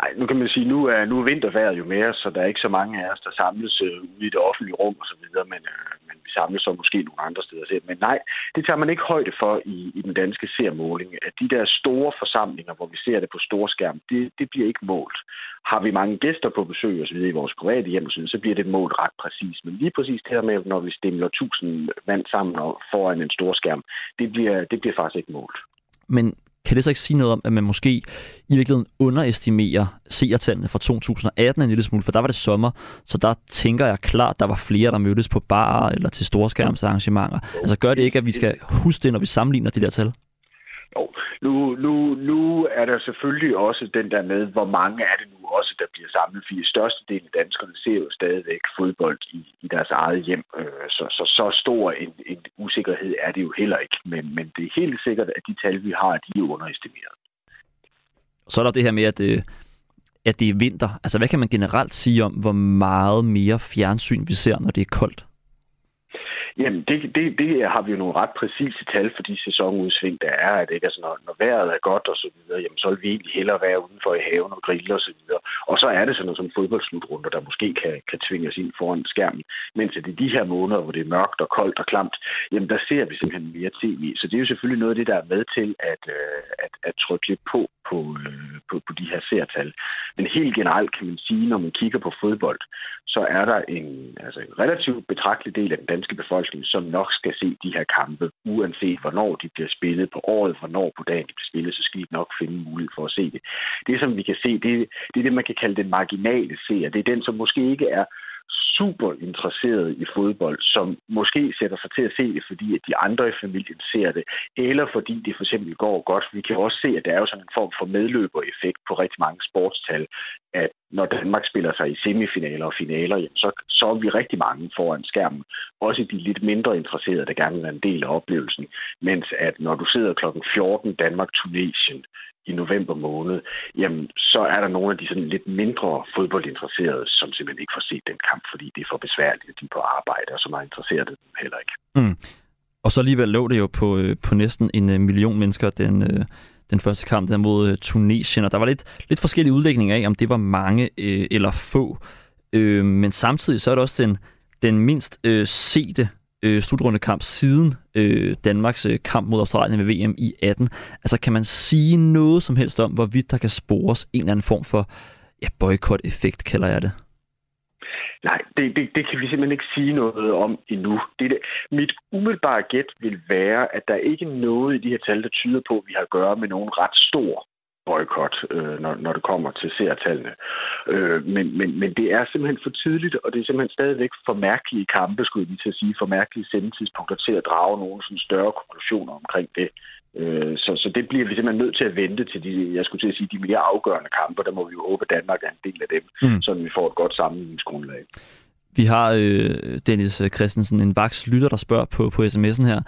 [SPEAKER 5] Nej, nu kan man sige, nu er, nu er vintervejret jo mere, så der er ikke så mange af os, der samles øh, ude i det offentlige rum og så videre, men, øh, men vi samles så måske nogle andre steder selv. Men nej, det tager man ikke højde for i, i den danske sermåling. At de der store forsamlinger, hvor vi ser det på storskærm, det, det bliver ikke målt. Har vi mange gæster på besøg og så videre i vores private hjem, så bliver det målt ret præcis. Men lige præcis det her med, når vi stemler tusind mand sammen og foran en stor skærm, det bliver, det bliver faktisk ikke målt.
[SPEAKER 2] Men kan det så ikke sige noget om, at man måske i virkeligheden underestimerer seertallene fra 2018 en lille smule, for der var det sommer, så der tænker jeg klart, der var flere, der mødtes på barer eller til storskærmsarrangementer. Altså gør det ikke, at vi skal huske det, når vi sammenligner de der tal?
[SPEAKER 5] Jo, nu, nu, nu er der selvfølgelig også den der med, hvor mange er det nu også, der bliver samlet, fordi størstedelen af danskerne ser jo stadigvæk fodbold i, i deres eget hjem, øh, så, så så stor en, en usikkerhed er det jo heller ikke, men, men det er helt sikkert, at de tal, vi har, de er underestimeret.
[SPEAKER 2] Så er der det her med, at, øh, at det er vinter. Altså, hvad kan man generelt sige om, hvor meget mere fjernsyn vi ser, når det er koldt?
[SPEAKER 5] Jamen, det, det, det har vi jo nogle ret præcise tal for de sæsonudsving, der er. At, ikke? Altså, når, når vejret er godt og så videre, jamen, så vil vi egentlig hellere være udenfor i haven og grille og så videre. Og så er det sådan noget som fodboldslutrunder, der måske kan, kan tvinge os ind foran skærmen. Mens det er de her måneder, hvor det er mørkt og koldt og klamt, jamen der ser vi simpelthen mere tv. Så det er jo selvfølgelig noget af det, der er med til at, øh, at, at trykke lidt på på, øh, på, på de her seertal. Men helt generelt kan man sige, når man kigger på fodbold, så er der en, altså en relativt betragtelig del af den danske befolkning, som nok skal se de her kampe, uanset hvornår de bliver spillet på året, hvornår på dagen de bliver spillet, så skal de nok finde mulighed for at se det. Det, som vi kan se, det, det er det, man kan kalde den marginale seer. Det er den, som måske ikke er super interesseret i fodbold, som måske sætter sig til at se det, fordi at de andre i familien ser det, eller fordi det for eksempel går godt. Vi kan også se, at der er jo sådan en form for medløbereffekt på rigtig mange sportstal, at når Danmark spiller sig i semifinaler og finaler, jamen så, så er vi rigtig mange foran skærmen. Også de lidt mindre interesserede, der gerne vil være en del af oplevelsen. Mens at når du sidder klokken 14 Danmark-Tunesien, i november måned, jamen, så er der nogle af de sådan lidt mindre fodboldinteresserede, som simpelthen ikke får set den kamp, fordi det er for besværligt, at de er på arbejde, og så meget interesseret dem heller ikke.
[SPEAKER 2] Mm. Og så alligevel lå det jo på, øh, på næsten en øh, million mennesker, den, øh, den første kamp der mod Tunesien, og der var lidt, lidt forskellige udlægninger af, om det var mange øh, eller få. Øh, men samtidig så er det også den, den mindst øh, sete øh, slutrundekamp siden øh, Danmarks øh, kamp mod Australien ved VM i 18. Altså kan man sige noget som helst om, hvorvidt der kan spores en eller anden form for ja, boykot-effekt, kalder jeg det?
[SPEAKER 5] Nej, det, det, det kan vi simpelthen ikke sige noget om endnu. Det, det, mit umiddelbare gæt vil være, at der ikke er noget i de her tal, der tyder på, at vi har at gøre med nogen ret stor boykot, øh, når, når det kommer til seertallene. Øh, men, men, men det er simpelthen for tidligt, og det er simpelthen stadigvæk for mærkelige kampe, skulle jeg til at sige, for mærkelige sendetidspunkter til at drage nogle sådan større konklusioner omkring det. Øh, så, så det bliver vi simpelthen nødt til at vente til de, jeg skulle til at sige, de mere afgørende kampe, der må vi jo håbe, at Danmark er en del af dem, mm. så vi får et godt sammenligningsgrundlag.
[SPEAKER 2] Vi har øh, Dennis Christensen, en vaks lytter, der spørger på, på sms'en her.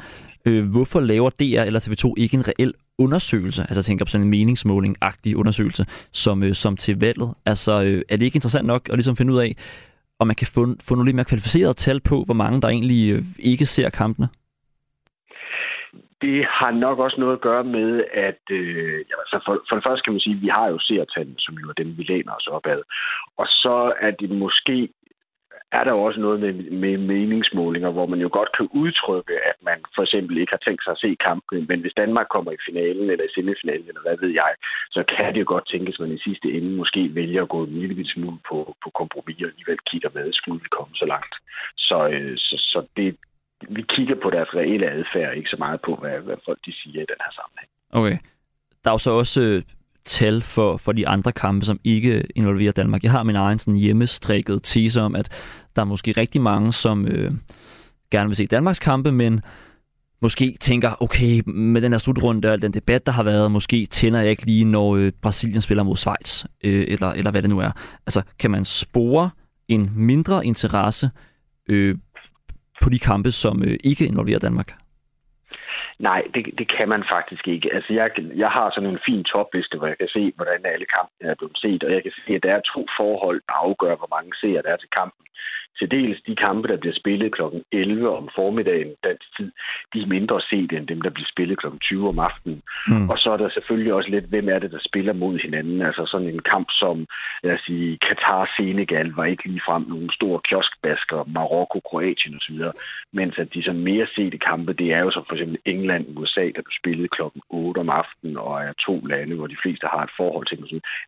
[SPEAKER 2] Øh, hvorfor laver DR eller TV2 ikke en reel undersøgelse, altså jeg tænker på sådan en meningsmåling-agtig undersøgelse, som, øh, som til valget. Altså, øh, er det ikke interessant nok at ligesom finde ud af, om man kan få, få nogle lidt mere kvalificerede tal på, hvor mange der egentlig øh, ikke ser kampene?
[SPEAKER 5] Det har nok også noget at gøre med, at øh, altså for, for det første kan man sige, at vi har jo seertallene, som jo er dem, vi læner os op ad. Og så er det måske er der også noget med, med meningsmålinger, hvor man jo godt kan udtrykke, at man for eksempel ikke har tænkt sig at se kampen, men hvis Danmark kommer i finalen eller i semifinalen, eller hvad ved jeg, så kan det jo godt tænkes, at man i sidste ende måske vælger at gå en lille smule på, på kompromis og alligevel kigger med, skulle vi komme så langt. Så, øh, så, så det, vi kigger på deres reelle adfærd, ikke så meget på, hvad, hvad folk de siger i den her sammenhæng.
[SPEAKER 2] Okay. Der er jo så også øh, tal for, for de andre kampe, som ikke involverer Danmark. Jeg har min egen sådan hjemmestrikket tese om, at der er måske rigtig mange, som øh, gerne vil se Danmarks kampe, men måske tænker, okay, med den her slutrunde og den debat, der har været, måske tænder jeg ikke lige, når øh, Brasilien spiller mod Schweiz, øh, eller, eller hvad det nu er. Altså, kan man spore en mindre interesse øh, på de kampe, som øh, ikke involverer Danmark?
[SPEAKER 5] Nej, det, det kan man faktisk ikke. Altså, jeg, jeg har sådan en fin topliste, hvor jeg kan se, hvordan alle kampe er blevet set, og jeg kan se, at der er to forhold, der afgør, hvor mange seere der er til kampen til dels de kampe, der bliver spillet kl. 11 om formiddagen dansk tid, de er mindre set end dem, der bliver spillet kl. 20 om aftenen. Mm. Og så er der selvfølgelig også lidt, hvem er det, der spiller mod hinanden. Altså sådan en kamp som, lad os sige, Katar-Senegal var ikke lige frem nogen store kioskbasker, Marokko, Kroatien osv. Mens at de sådan mere sete kampe, det er jo så for eksempel England, USA, der blev spillet kl. 8 om aftenen, og er to lande, hvor de fleste har et forhold til,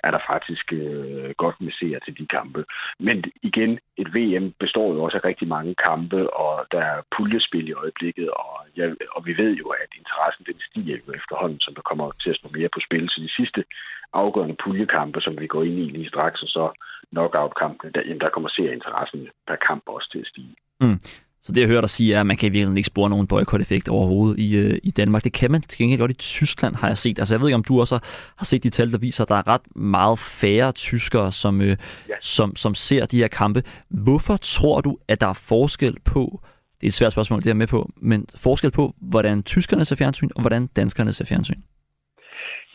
[SPEAKER 5] er der faktisk øh, godt med seere til de kampe. Men igen, et VM består jo også af rigtig mange kampe, og der er puljespil i øjeblikket, og, ja, og vi ved jo, at interessen den stiger jo efterhånden, som der kommer til at stå mere på spil. Så de sidste afgørende puljekampe, som vi går ind i lige straks, og så knockout-kampene, der, der kommer ser interessen per kamp også til at stige.
[SPEAKER 2] Mm. Så det, jeg hører dig sige, er, at man kan virkelig ikke spore nogen boykot-effekt overhovedet i, øh, i Danmark. Det kan man til gengæld godt i Tyskland, har jeg set. Altså, jeg ved ikke, om du også har set de tal, der viser, at der er ret meget færre tyskere, som, øh, ja. som, som ser de her kampe. Hvorfor tror du, at der er forskel på, det er et svært spørgsmål, det er med på, men forskel på, hvordan tyskerne ser fjernsyn, og hvordan danskerne ser fjernsyn?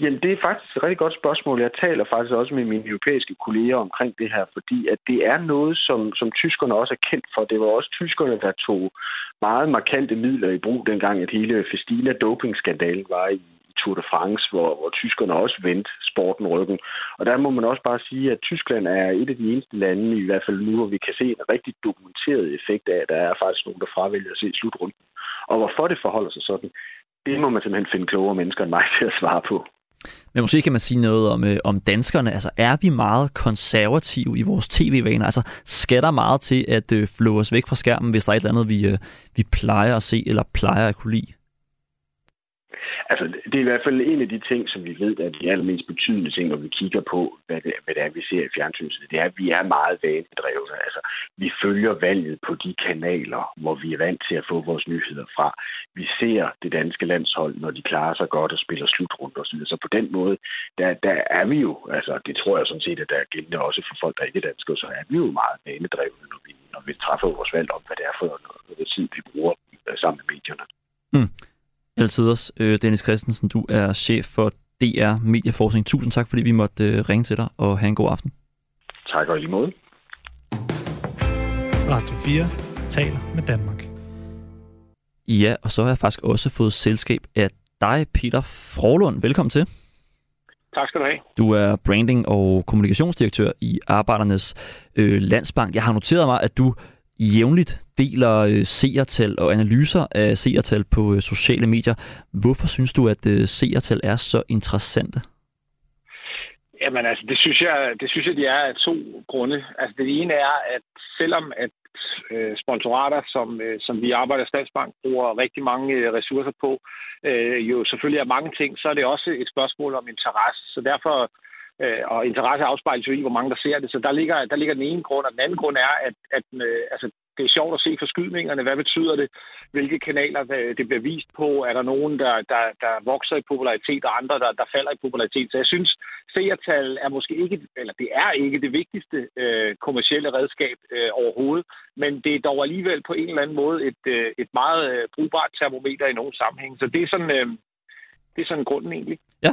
[SPEAKER 5] Jamen, det er faktisk et rigtig godt spørgsmål. Jeg taler faktisk også med mine europæiske kolleger omkring det her, fordi at det er noget, som, som tyskerne også er kendt for. Det var også tyskerne, der tog meget markante midler i brug dengang, at hele Festina dopingskandalen var i Tour de France, hvor, hvor tyskerne også vendte sporten ryggen. Og der må man også bare sige, at Tyskland er et af de eneste lande, i hvert fald nu, hvor vi kan se en rigtig dokumenteret effekt af, at der er faktisk nogen, der fravælger at se slutrunden. Og hvorfor det forholder sig sådan, det må man simpelthen finde klogere mennesker end mig til at svare på.
[SPEAKER 2] Men måske kan man sige noget om, øh, om danskerne. Altså, er vi meget konservative i vores tv-vaner? Altså, skal der meget til at øh, flå os væk fra skærmen, hvis der er et eller andet, vi, øh, vi plejer at se, eller plejer at kunne lide?
[SPEAKER 5] Altså, det er i hvert fald en af de ting, som vi ved er de allermest betydende ting, når vi kigger på, hvad det, hvad det er, vi ser i fjernsynet. Det er, at vi er meget vanedrevne. Altså, vi følger valget på de kanaler, hvor vi er vant til at få vores nyheder fra. Vi ser det danske landshold, når de klarer sig godt og spiller slutrunde osv. Så på den måde, der, der er vi jo, altså det tror jeg sådan set, at der er gældende også for folk, der ikke er danske, så er vi jo meget vanedrevne, når vi, når vi træffer vores valg om, hvad det er for noget tid, vi bruger øh, sammen med medierne.
[SPEAKER 2] Mm. Altid også. Øh, Dennis Christensen, du er chef for DR Medieforskning. Tusind tak, fordi vi måtte øh, ringe til dig, og have en god aften.
[SPEAKER 5] Tak og i lige måde.
[SPEAKER 1] Radio 4 taler med Danmark.
[SPEAKER 2] Ja, og så har jeg faktisk også fået selskab af dig, Peter Frohlund. Velkommen til.
[SPEAKER 6] Tak skal du have.
[SPEAKER 2] Du er branding- og kommunikationsdirektør i Arbejdernes øh, Landsbank. Jeg har noteret mig, at du jævnligt deler øh, seertal og analyser af seertal på øh, sociale medier. Hvorfor synes du, at øh, seertal er så interessante?
[SPEAKER 6] Jamen altså, det synes jeg, det synes jeg, de er af to grunde. Altså det ene er, at selvom at øh, sponsorater, som, øh, som vi arbejder i Statsbank, bruger rigtig mange øh, ressourcer på, øh, jo selvfølgelig er mange ting, så er det også et spørgsmål om interesse. Så derfor øh, Øh, og interesse afspejles jo i, hvor mange der ser det. Så der ligger, der ligger den ene grund, og den anden grund er, at, at øh, altså, det er sjovt at se forskydningerne. Hvad betyder det? Hvilke kanaler øh, det bliver vist på? Er der nogen, der, der, der vokser i popularitet, og andre, der, der falder i popularitet? Så jeg synes, seertal er måske ikke, eller det er ikke det vigtigste øh, kommercielle redskab øh, overhovedet, men det er dog alligevel på en eller anden måde et, øh, et meget øh, brugbart termometer i nogle sammenhæng. Så det er sådan, øh, det er sådan grunden egentlig.
[SPEAKER 2] Ja,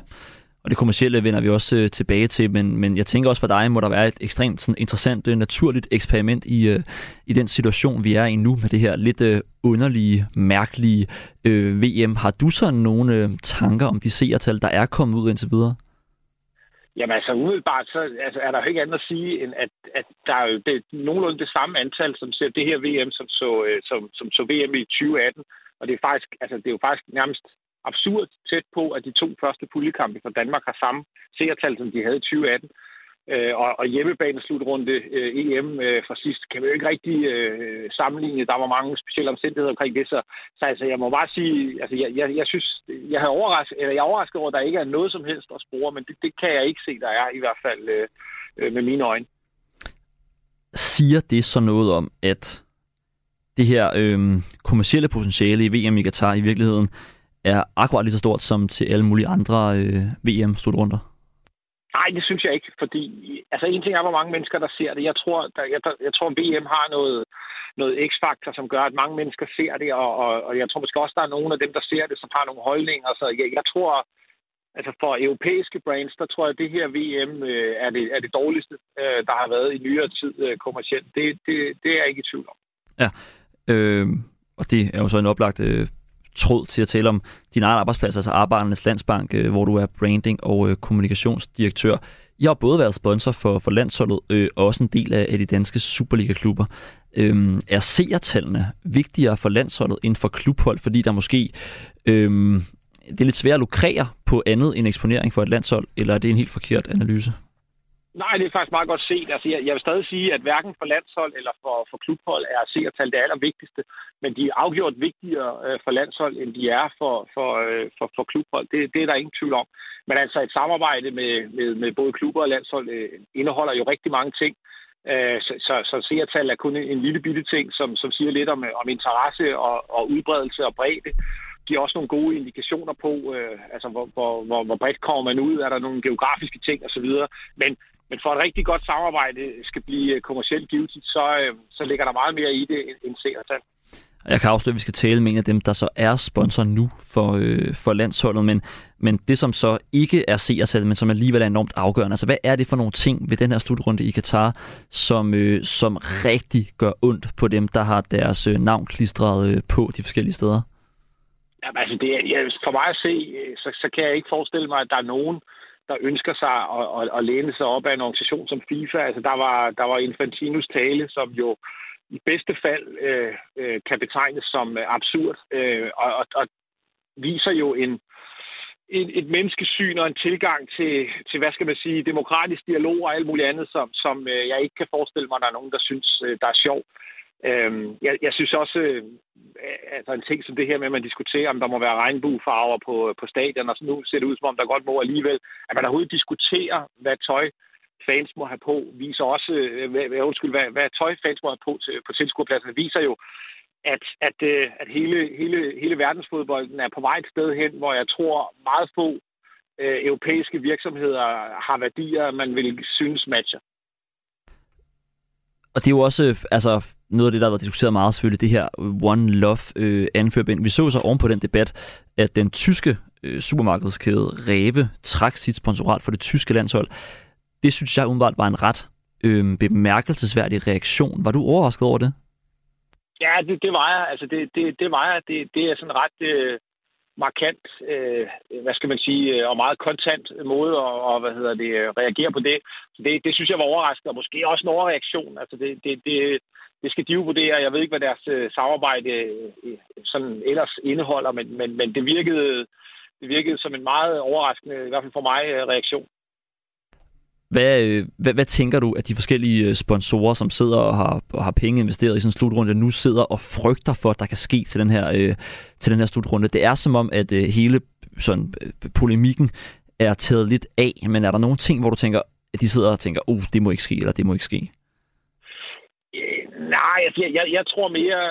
[SPEAKER 2] og det kommercielle vender vi også øh, tilbage til, men, men jeg tænker også for dig, må der være et ekstremt sådan, interessant, øh, naturligt eksperiment i, øh, i den situation, vi er i nu med det her lidt øh, underlige, mærkelige øh, VM. Har du så nogle øh, tanker om de seertal, der er kommet ud indtil videre?
[SPEAKER 6] Jamen altså umiddelbart, så altså, er der jo ikke andet at sige, end at, at der er jo det, nogenlunde det samme antal, som ser det her VM, som så, øh, som, som så VM i 2018. Og det er faktisk, altså, det er jo faktisk nærmest absurd tæt på, at de to første puljekampe for Danmark har samme seertal, som de havde i 2018. Øh, og, og hjemmebane slutrunde øh, EM øh, fra sidst kan vi jo ikke rigtig øh, sammenligne. Der var mange specielle omstændigheder omkring det, så, så altså, jeg må bare sige, altså, jeg, jeg, jeg synes, jeg har overrasket, eller jeg er overrasket over, at der ikke er noget som helst at spore, men det, det kan jeg ikke se, der er i hvert fald øh, øh, med mine øjne.
[SPEAKER 2] Siger det så noget om, at det her øh, kommercielle potentiale i VM i Qatar i virkeligheden er akkurat lige så stort som til alle mulige andre øh, VM-slutrunder?
[SPEAKER 6] Nej, det synes jeg ikke, fordi altså en ting er, hvor mange mennesker, der ser det. Jeg tror, der, jeg, der, jeg tror VM har noget, noget x-faktor, som gør, at mange mennesker ser det, og, og, og jeg tror måske også, der er nogle af dem, der ser det, som har nogle holdninger. Så jeg, jeg tror, altså for europæiske brands, der tror jeg, at det her VM øh, er, det, er det dårligste, øh, der har været i nyere tid øh, kommercielt. Det, det, det er jeg ikke i tvivl om.
[SPEAKER 2] Ja, øh, og det er jo så en oplagt øh, tråd til at tale om din egen arbejdsplads, altså Arbejdernes Landsbank, øh, hvor du er branding- og øh, kommunikationsdirektør. Jeg har både været sponsor for, for landsholdet øh, og også en del af, af de danske Superliga-klubber. Øhm, er seertallene vigtigere for landsholdet end for klubhold, fordi der måske øhm, det er lidt svært at lukrere på andet end eksponering for et landshold, eller er det en helt forkert analyse?
[SPEAKER 6] Nej, det er faktisk meget godt set. Altså, jeg, jeg vil stadig sige, at hverken for landshold eller for, for klubhold er seertal det allervigtigste, men de er afgjort vigtigere øh, for landshold, end de er for, for, øh, for, for klubhold. Det, det er der ingen tvivl om. Men altså et samarbejde med, med, med både klubber og landshold øh, indeholder jo rigtig mange ting. Øh, så, så, så seertal er kun en lille bitte ting, som, som siger lidt om, øh, om interesse og, og udbredelse og bredde giver også nogle gode indikationer på, øh, altså hvor, hvor, hvor, hvor bredt kommer man ud, er der nogle geografiske ting osv. Men, men for et rigtig godt samarbejde skal blive kommercielt givetigt, så, øh, så ligger der meget mere i det end seertal.
[SPEAKER 2] Jeg kan afsløre, at vi skal tale med en af dem, der så er sponsor nu for, øh, for landsholdet, men, men det som så ikke er seertal, men som alligevel er enormt afgørende. Altså, hvad er det for nogle ting ved den her slutrunde i Katar, som, øh, som rigtig gør ondt på dem, der har deres øh, navn klistret øh, på de forskellige steder?
[SPEAKER 6] Jamen, altså, det, ja, for mig at se, øh, så, så kan jeg ikke forestille mig, at der er nogen, der ønsker sig at, at, at læne sig op af en organisation som FIFA. Altså, der var, der var Infantinos tale, som jo i bedste fald øh, øh, kan betegnes som øh, absurd, øh, og, og, og viser jo en, et, et menneskesyn og en tilgang til, til, hvad skal man sige, demokratisk dialog og alt muligt andet, som, som øh, jeg ikke kan forestille mig, at der er nogen, der synes, øh, der er sjov. Øhm, jeg, jeg synes også, øh, altså en ting som det her med, at man diskuterer, om der må være regnbuefarver på, øh, på stadion, og så nu ser det ud, som om der godt må alligevel, at man overhovedet diskuterer, hvad tøj fans må have på, viser også, øh, hvad, undskyld, hvad, hvad tøj fans må have på til, på tilskuerpladsen, viser jo, at, at, øh, at hele, hele, hele verdensfodbolden er på vej et sted hen, hvor jeg tror meget få øh, europæiske virksomheder har værdier, man vil synes matcher.
[SPEAKER 2] Og det er jo også, øh, altså, noget af det, der har været diskuteret meget selvfølgelig, det her One Love øh, anførbind. Vi så så oven på den debat, at den tyske øh, supermarkedskæde Reve trak sit sponsorat for det tyske landshold. Det synes jeg umiddelbart var en ret øh, bemærkelsesværdig reaktion. Var du overrasket over det?
[SPEAKER 6] Ja, det, det var jeg. Altså, det, det, det var jeg. Det, det er sådan ret... Øh markant, øh, hvad skal man sige, øh, og meget kontant måde at og, hvad hedder det, øh, reagere på det. Så det, det synes jeg var overraskende, og måske også en overreaktion. Altså det, det, det, det skal de jo vurdere. Jeg ved ikke, hvad deres øh, samarbejde øh, sådan ellers indeholder, men, men, men det, virkede, det virkede som en meget overraskende, i hvert fald for mig, øh, reaktion.
[SPEAKER 2] Hvad, øh, hvad, hvad tænker du, at de forskellige øh, sponsorer, som sidder og har, og har penge investeret i sådan en slutrunde, nu sidder og frygter for, at der kan ske til den her, øh, til den her slutrunde? Det er som om, at øh, hele sådan, øh, polemikken er taget lidt af, men er der nogle ting, hvor du tænker, at de sidder og tænker, oh, det må ikke ske, eller det må ikke ske?
[SPEAKER 6] Altså, jeg, jeg, jeg tror mere,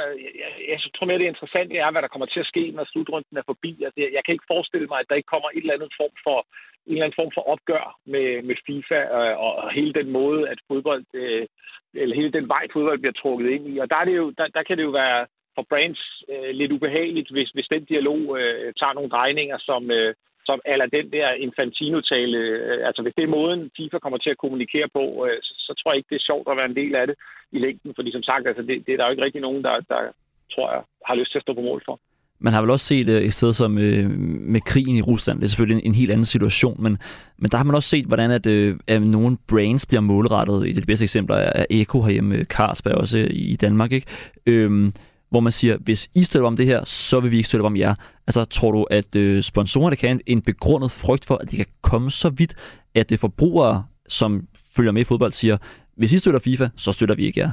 [SPEAKER 6] jeg, jeg tror mere, det interessante er, hvad der kommer til at ske, når slutrunden er forbi. Altså, jeg kan ikke forestille mig, at der ikke kommer et eller andet form for, en eller anden form for opgør med, med FIFA og, og, og hele den måde, at fodbold, øh, eller hele den vej, fodbold bliver trukket ind i. Og der, er det jo, der, der kan det jo være for brands øh, lidt ubehageligt, hvis, hvis den dialog øh, tager nogle drejninger, som, øh, som eller den der Infantino-tale, øh, altså hvis det er måden, FIFA kommer til at kommunikere på, øh, så, så tror jeg ikke, det er sjovt at være en del af det i længden, fordi som sagt, altså, det, det er der jo ikke rigtig nogen, der, der tror jeg, har lyst til at stå på mål for.
[SPEAKER 2] Man har vel også set øh, et sted som øh, med krigen i Rusland, det er selvfølgelig en, en helt anden situation, men, men der har man også set, hvordan at, øh, at nogle brands bliver målrettet. Et af de bedste eksempler er Eko herhjemme, øh, Carlsberg også øh, i Danmark. Ikke? Øhm, hvor man siger, hvis I støtter om det her, så vil vi ikke støtte om jer. Altså, tror du, at øh, sponsorerne kan en begrundet frygt for, at de kan komme så vidt, at det forbrugere som følger med i fodbold, siger, hvis I støtter FIFA, så støtter vi ikke jer.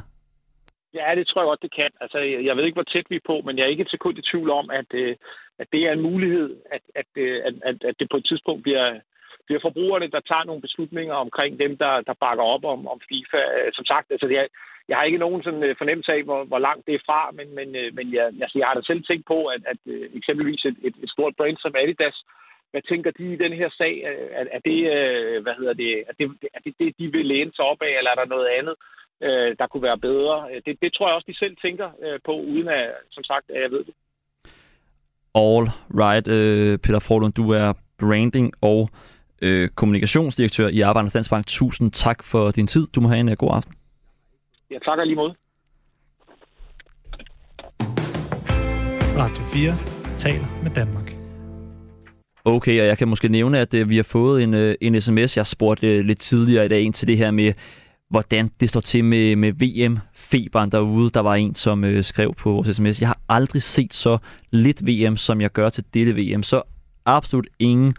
[SPEAKER 6] Ja, det tror jeg godt, det kan. Altså, jeg ved ikke, hvor tæt vi er på, men jeg er ikke et sekund i tvivl om, at, øh, at det er en mulighed, at, at, øh, at, at, at det på et tidspunkt bliver, bliver forbrugerne, der tager nogle beslutninger omkring dem, der, der bakker op om, om FIFA. Øh, som sagt, altså, jeg, jeg har ikke nogen sådan øh, fornemmelse af, hvor, hvor langt det er fra, men, men, øh, men jeg, altså, jeg har da selv tænkt på, at, at eksempelvis et, et, et stort brand som Adidas, hvad tænker de i den her sag? Er, er det, hvad hedder det, er det, er det det, de vil læne sig op af, eller er der noget andet? der kunne være bedre. Det, det tror jeg også, de selv tænker på, uden at, som sagt, at jeg ved det.
[SPEAKER 2] All right, øh, Peter Forlund, du er branding og øh, kommunikationsdirektør i Arbejdernes Landsbank. Tusind tak for din tid. Du må have en uh, god aften.
[SPEAKER 6] Ja, tak lige måde.
[SPEAKER 1] Radio 4 taler med Danmark.
[SPEAKER 2] Okay, og jeg kan måske nævne, at øh, vi har fået en, øh, en sms, jeg spurgte øh, lidt tidligere i dag ind til det her med, hvordan det står til med, med VM-feberen derude. Der var en, som øh, skrev på vores sms, jeg har aldrig set så lidt VM, som jeg gør til dette VM. Så absolut ingen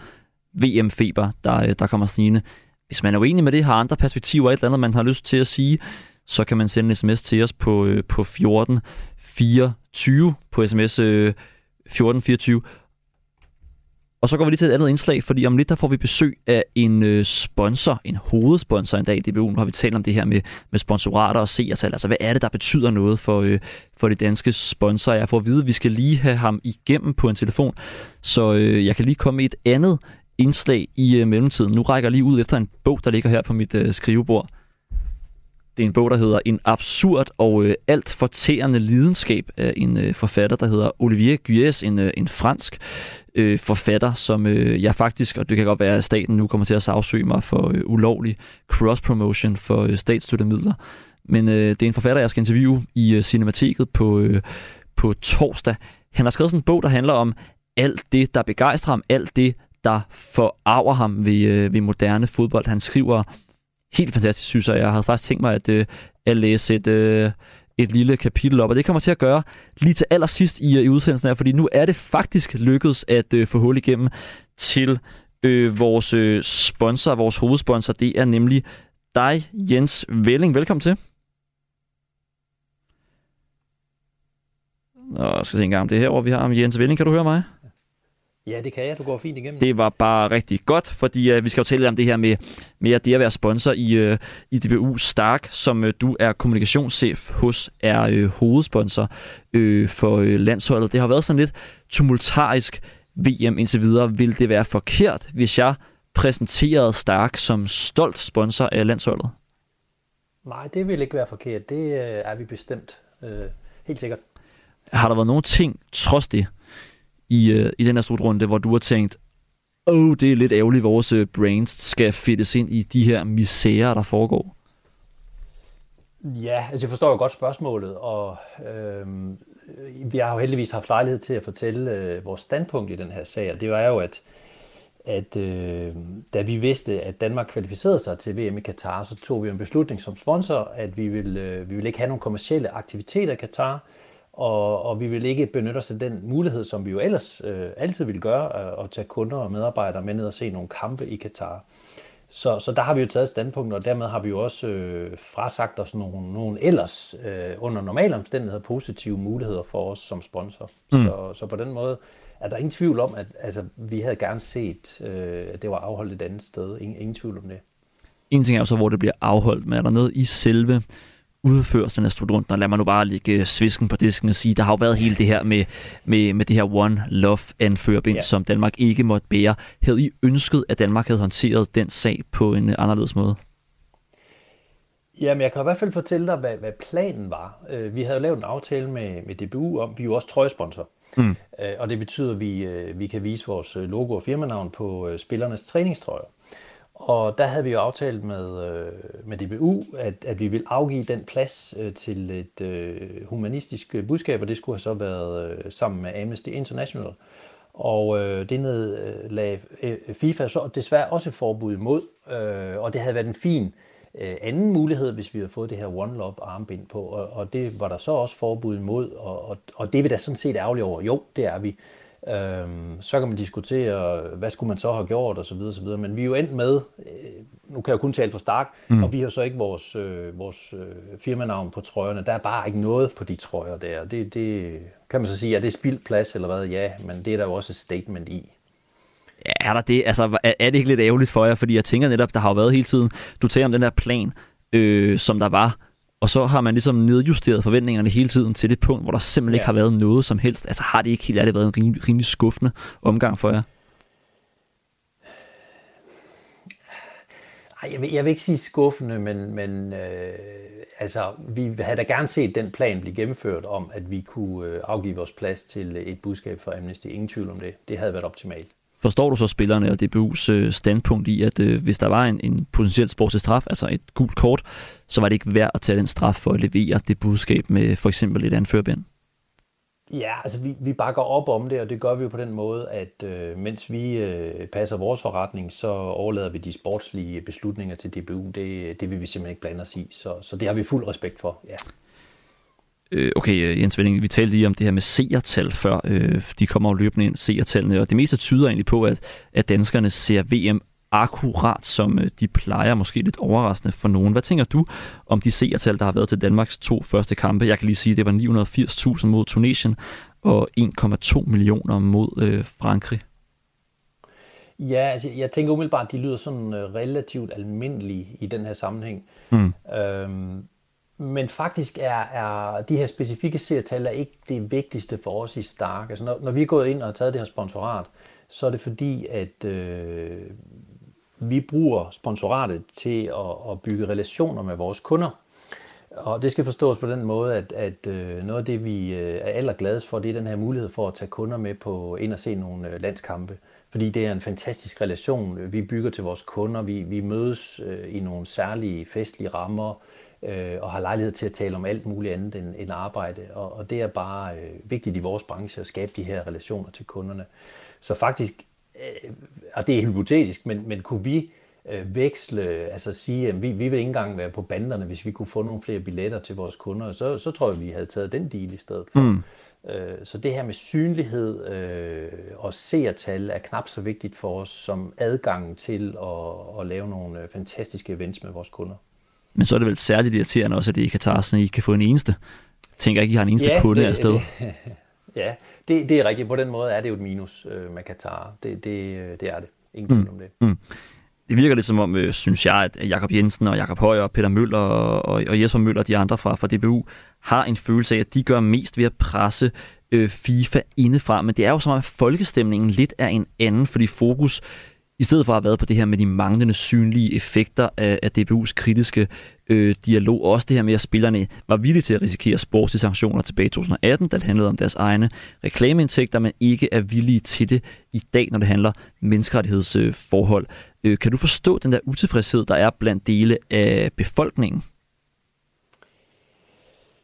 [SPEAKER 2] VM-feber, der, øh, der kommer snigende. Hvis man er uenig med det, har andre perspektiver, et eller andet, man har lyst til at sige, så kan man sende en sms til os på, øh, på 14 24 på sms øh, 1424. Og så går vi lige til et andet indslag, fordi om lidt der får vi besøg af en øh, sponsor, en hovedsponsor en dag i DBU. Nu har vi talt om det her med, med sponsorater og seertal. Altså hvad er det, der betyder noget for, øh, for de danske sponsorer? Jeg får at vide, at vi skal lige have ham igennem på en telefon, så øh, jeg kan lige komme med et andet indslag i øh, mellemtiden. Nu rækker jeg lige ud efter en bog, der ligger her på mit øh, skrivebord. Det er en bog, der hedder En absurd og øh, alt fortærende lidenskab af en øh, forfatter, der hedder Olivier Guyes, en, øh, en fransk øh, forfatter, som øh, jeg faktisk, og det kan godt være, at staten nu kommer til at sagsøge mig for øh, ulovlig cross-promotion for øh, statsstøttemidler. Men øh, det er en forfatter, jeg skal interviewe i øh, Cinemateket på, øh, på torsdag. Han har skrevet sådan en bog, der handler om alt det, der begejstrer ham, alt det, der forarver ham ved, øh, ved moderne fodbold. Han skriver helt fantastisk, synes jeg. Jeg havde faktisk tænkt mig at, øh, at læse et, øh, et lille kapitel op, og det kommer til at gøre lige til allersidst i, øh, i udsendelsen her, fordi nu er det faktisk lykkedes at øh, få hul igennem til øh, vores øh, sponsor, vores hovedsponsor. Det er nemlig dig, Jens Velling. Velkommen til. Nå, jeg skal se en gang om det her, hvor vi har Jens Velling. Kan du høre mig?
[SPEAKER 7] Ja, det kan jeg. Du går fint igennem.
[SPEAKER 2] Det var bare rigtig godt, fordi uh, vi skal jo tale om det her med, med det at være sponsor i, uh, i DBU Stark, som uh, du er kommunikationschef hos, er uh, hovedsponsor uh, for uh, landsholdet. Det har været sådan lidt tumultarisk VM indtil videre. Vil det være forkert, hvis jeg præsenterede Stark som stolt sponsor af landsholdet?
[SPEAKER 7] Nej, det vil ikke være forkert. Det uh, er vi bestemt. Uh, helt sikkert.
[SPEAKER 2] Har der været nogle ting, trods det, i, øh, i den her slutrunde, hvor du har tænkt, åh, oh, det er lidt ærgerligt, at vores øh, brains skal fittes ind i de her misærer, der foregår?
[SPEAKER 7] Ja, altså jeg forstår jo godt spørgsmålet, og øh, vi har jo heldigvis haft lejlighed til at fortælle øh, vores standpunkt i den her sag, og det var jo, at, at øh, da vi vidste, at Danmark kvalificerede sig til VM i Katar, så tog vi en beslutning som sponsor, at vi ville, øh, vi ville ikke have nogen kommersielle aktiviteter i Katar, og, og vi vil ikke benytte os af den mulighed, som vi jo ellers øh, altid vil gøre, øh, at tage kunder og medarbejdere med ned og se nogle kampe i Katar. Så, så der har vi jo taget standpunkt, og dermed har vi jo også øh, frasagt os nogle, nogle ellers øh, under normale omstændigheder positive muligheder for os som sponsor. Mm. Så, så på den måde er der ingen tvivl om, at altså, vi havde gerne set, øh, at det var afholdt et andet sted. Ingen, ingen tvivl om det.
[SPEAKER 2] En ting er jo så, hvor det bliver afholdt, men er der noget i selve udførelsen af slutrunden, og lad mig nu bare lægge svisken på disken og sige, der har jo været hele det her med, med, med det her One Love anførbind, ja. som Danmark ikke måtte bære. Havde I ønsket, at Danmark havde håndteret den sag på en anderledes måde?
[SPEAKER 7] Jamen, jeg kan i hvert fald fortælle dig, hvad, hvad planen var. Øh, vi havde lavet en aftale med, med DBU om, vi er jo også trøjesponsor. Mm. Øh, og det betyder, at vi, øh, vi kan vise vores logo og firmanavn på spillernes træningstrøjer. Og der havde vi jo aftalt med, øh, med DBU, at, at vi ville afgive den plads øh, til et øh, humanistisk budskab, og det skulle have så været øh, sammen med Amnesty International. Og øh, det ned øh, øh, FIFA så desværre også forbud imod, øh, og det havde været en fin øh, anden mulighed, hvis vi havde fået det her One Love armbind på, og, og det var der så også forbud imod, og, og, og det er vi da sådan set ærgerlige over. Jo, det er vi. Øhm, så kan man diskutere, hvad skulle man så have gjort, og så videre, så videre. Men vi er jo endt med, øh, nu kan jeg kun tale for Stark, mm. og vi har så ikke vores, øh, vores øh, firmanavn på trøjerne. Der er bare ikke noget på de trøjer der. Det, det kan man så sige, er det spildt plads eller hvad? Ja, men det er der jo også et statement i.
[SPEAKER 2] Ja, er der det? Altså, er, er det ikke lidt ærgerligt for jer? Fordi jeg tænker netop, der har jo været hele tiden, du taler om den der plan, øh, som der var, og så har man ligesom nedjusteret forventningerne hele tiden til det punkt, hvor der simpelthen ja. ikke har været noget som helst. Altså har det ikke helt ærligt været en rimelig, rimelig skuffende omgang for jer?
[SPEAKER 7] Ej, jeg vil, jeg vil ikke sige skuffende, men, men øh, altså, vi havde da gerne set den plan blive gennemført om, at vi kunne øh, afgive vores plads til et budskab for Amnesty. Ingen tvivl om det. Det havde været optimalt.
[SPEAKER 2] Forstår du så spillerne og DBU's øh, standpunkt i, at øh, hvis der var en, en potentiel sportslig straf, altså et gult kort, så var det ikke værd at tage den straf for at levere det budskab med for eksempel et anførbind?
[SPEAKER 7] Ja, altså vi, vi bakker op om det, og det gør vi jo på den måde, at øh, mens vi øh, passer vores forretning, så overlader vi de sportslige beslutninger til DBU. Det, det vil vi simpelthen ikke blande os i, så, så det har vi fuld respekt for, ja.
[SPEAKER 2] Øh, okay, øh, Jens Velling, vi talte lige om det her med seertal før. Øh, de kommer jo løbende ind, seertallene, og det meste tyder egentlig på, at, at danskerne ser VM akkurat, som øh, de plejer. Måske lidt overraskende for nogen. Hvad tænker du om de seertal, der har været til Danmarks to første kampe? Jeg kan lige sige, at det var 980.000 mod Tunesien og 1,2 millioner mod øh, Frankrig.
[SPEAKER 7] Ja, altså, jeg tænker umiddelbart, at de lyder sådan relativt almindelige i den her sammenhæng. Mm. Øhm, men faktisk er, er de her specifikke seertal er ikke det vigtigste for os i Stark. Altså når, når vi er gået ind og har taget det her sponsorat, så er det fordi, at øh, vi bruger sponsoratet til at, at bygge relationer med vores kunder. Og det skal forstås på den måde, at, at øh, noget af det, vi øh, er allergladest for, det er den her mulighed for at tage kunder med på ind og se nogle øh, landskampe. Fordi det er en fantastisk relation, vi bygger til vores kunder. Vi, vi mødes øh, i nogle særlige festlige rammer øh, og har lejlighed til at tale om alt muligt andet end, end arbejde. Og, og det er bare øh, vigtigt i vores branche at skabe de her relationer til kunderne. Så faktisk, øh, og det er hypotetisk, men, men kunne vi øh, veksle, altså sige, at vi, vi vil ikke engang være på banderne, hvis vi kunne få nogle flere billetter til vores kunder, så, så tror jeg, vi havde taget den deal i stedet for. Mm. Øh, så det her med synlighed øh, og seertal er knap så vigtigt for os som adgangen til at, at lave nogle øh, fantastiske events med vores kunder.
[SPEAKER 2] Men så er det vel særligt irriterende også, at det i Katar, så I kan få en eneste. Jeg tænker ikke, I har en eneste ja, kunde det, afsted. Det,
[SPEAKER 7] ja, det, det er rigtigt. På den måde er det jo et minus øh, med Katar. Det, det, det er det. Ingen tvivl mm. om det. Mm.
[SPEAKER 2] Det virker lidt som om, øh, synes jeg, at Jakob Jensen og Jakob Højer og Peter Møller og, og Jesper Møller og de andre fra, fra DBU har en følelse af, at de gør mest ved at presse øh, FIFA indefra. Men det er jo som om, at folkestemningen lidt er en anden, fordi fokus i stedet for at have været på det her med de manglende synlige effekter af, af DBU's kritiske øh, dialog, også det her med, at spillerne var villige til at risikere sportslige sanktioner tilbage i 2018, da det handlede om deres egne reklameindtægter, men ikke er villige til det i dag, når det handler menneskerettighedsforhold. Øh, kan du forstå den der utilfredshed, der er blandt dele af befolkningen?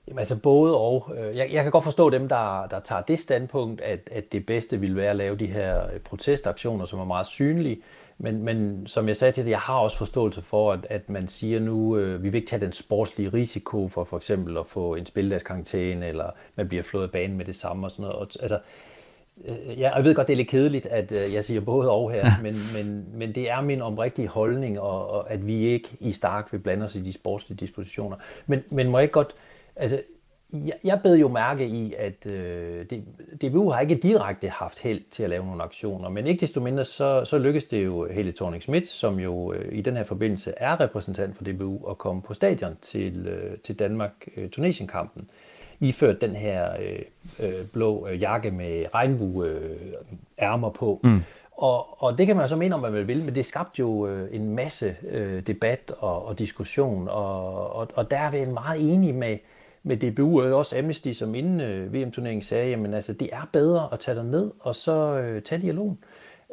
[SPEAKER 7] Jamen altså både og. Øh, jeg, jeg kan godt forstå dem, der, der tager det standpunkt, at, at det bedste ville være at lave de her øh, protestaktioner, som er meget synlige. Men, men som jeg sagde til det, jeg har også forståelse for, at, at man siger nu, øh, vi vil ikke tage den sportslige risiko for for eksempel at få en spildagskarantæne, eller man bliver flået af banen med det samme og sådan noget. Og, altså, øh, ja, jeg ved godt, det er lidt kedeligt, at øh, jeg siger både og her, ja. men, men, men det er min omrigtige holdning, og, og at vi ikke i Stark vil blande os i de sportslige dispositioner. Men, men må jeg ikke godt Altså, jeg, jeg bed jo mærke i, at øh, DBU har ikke direkte haft held til at lave nogle aktioner, men ikke desto mindre så, så lykkedes det jo Helle thorning Schmidt, som jo øh, i den her forbindelse er repræsentant for DBU, at komme på stadion til, øh, til Danmark-Tunesien-kampen, iført den her øh, øh, blå øh, jakke med regnbue-ærmer øh, på. Mm. Og, og det kan man så mene om, hvad man vil, men det skabte jo øh, en masse øh, debat og, og diskussion, og, og, og der er vi meget enige med, med DBU og også Amnesty, som inden øh, VM-turneringen sagde, jamen altså, det er bedre at tage dig ned og så øh, tage dialogen,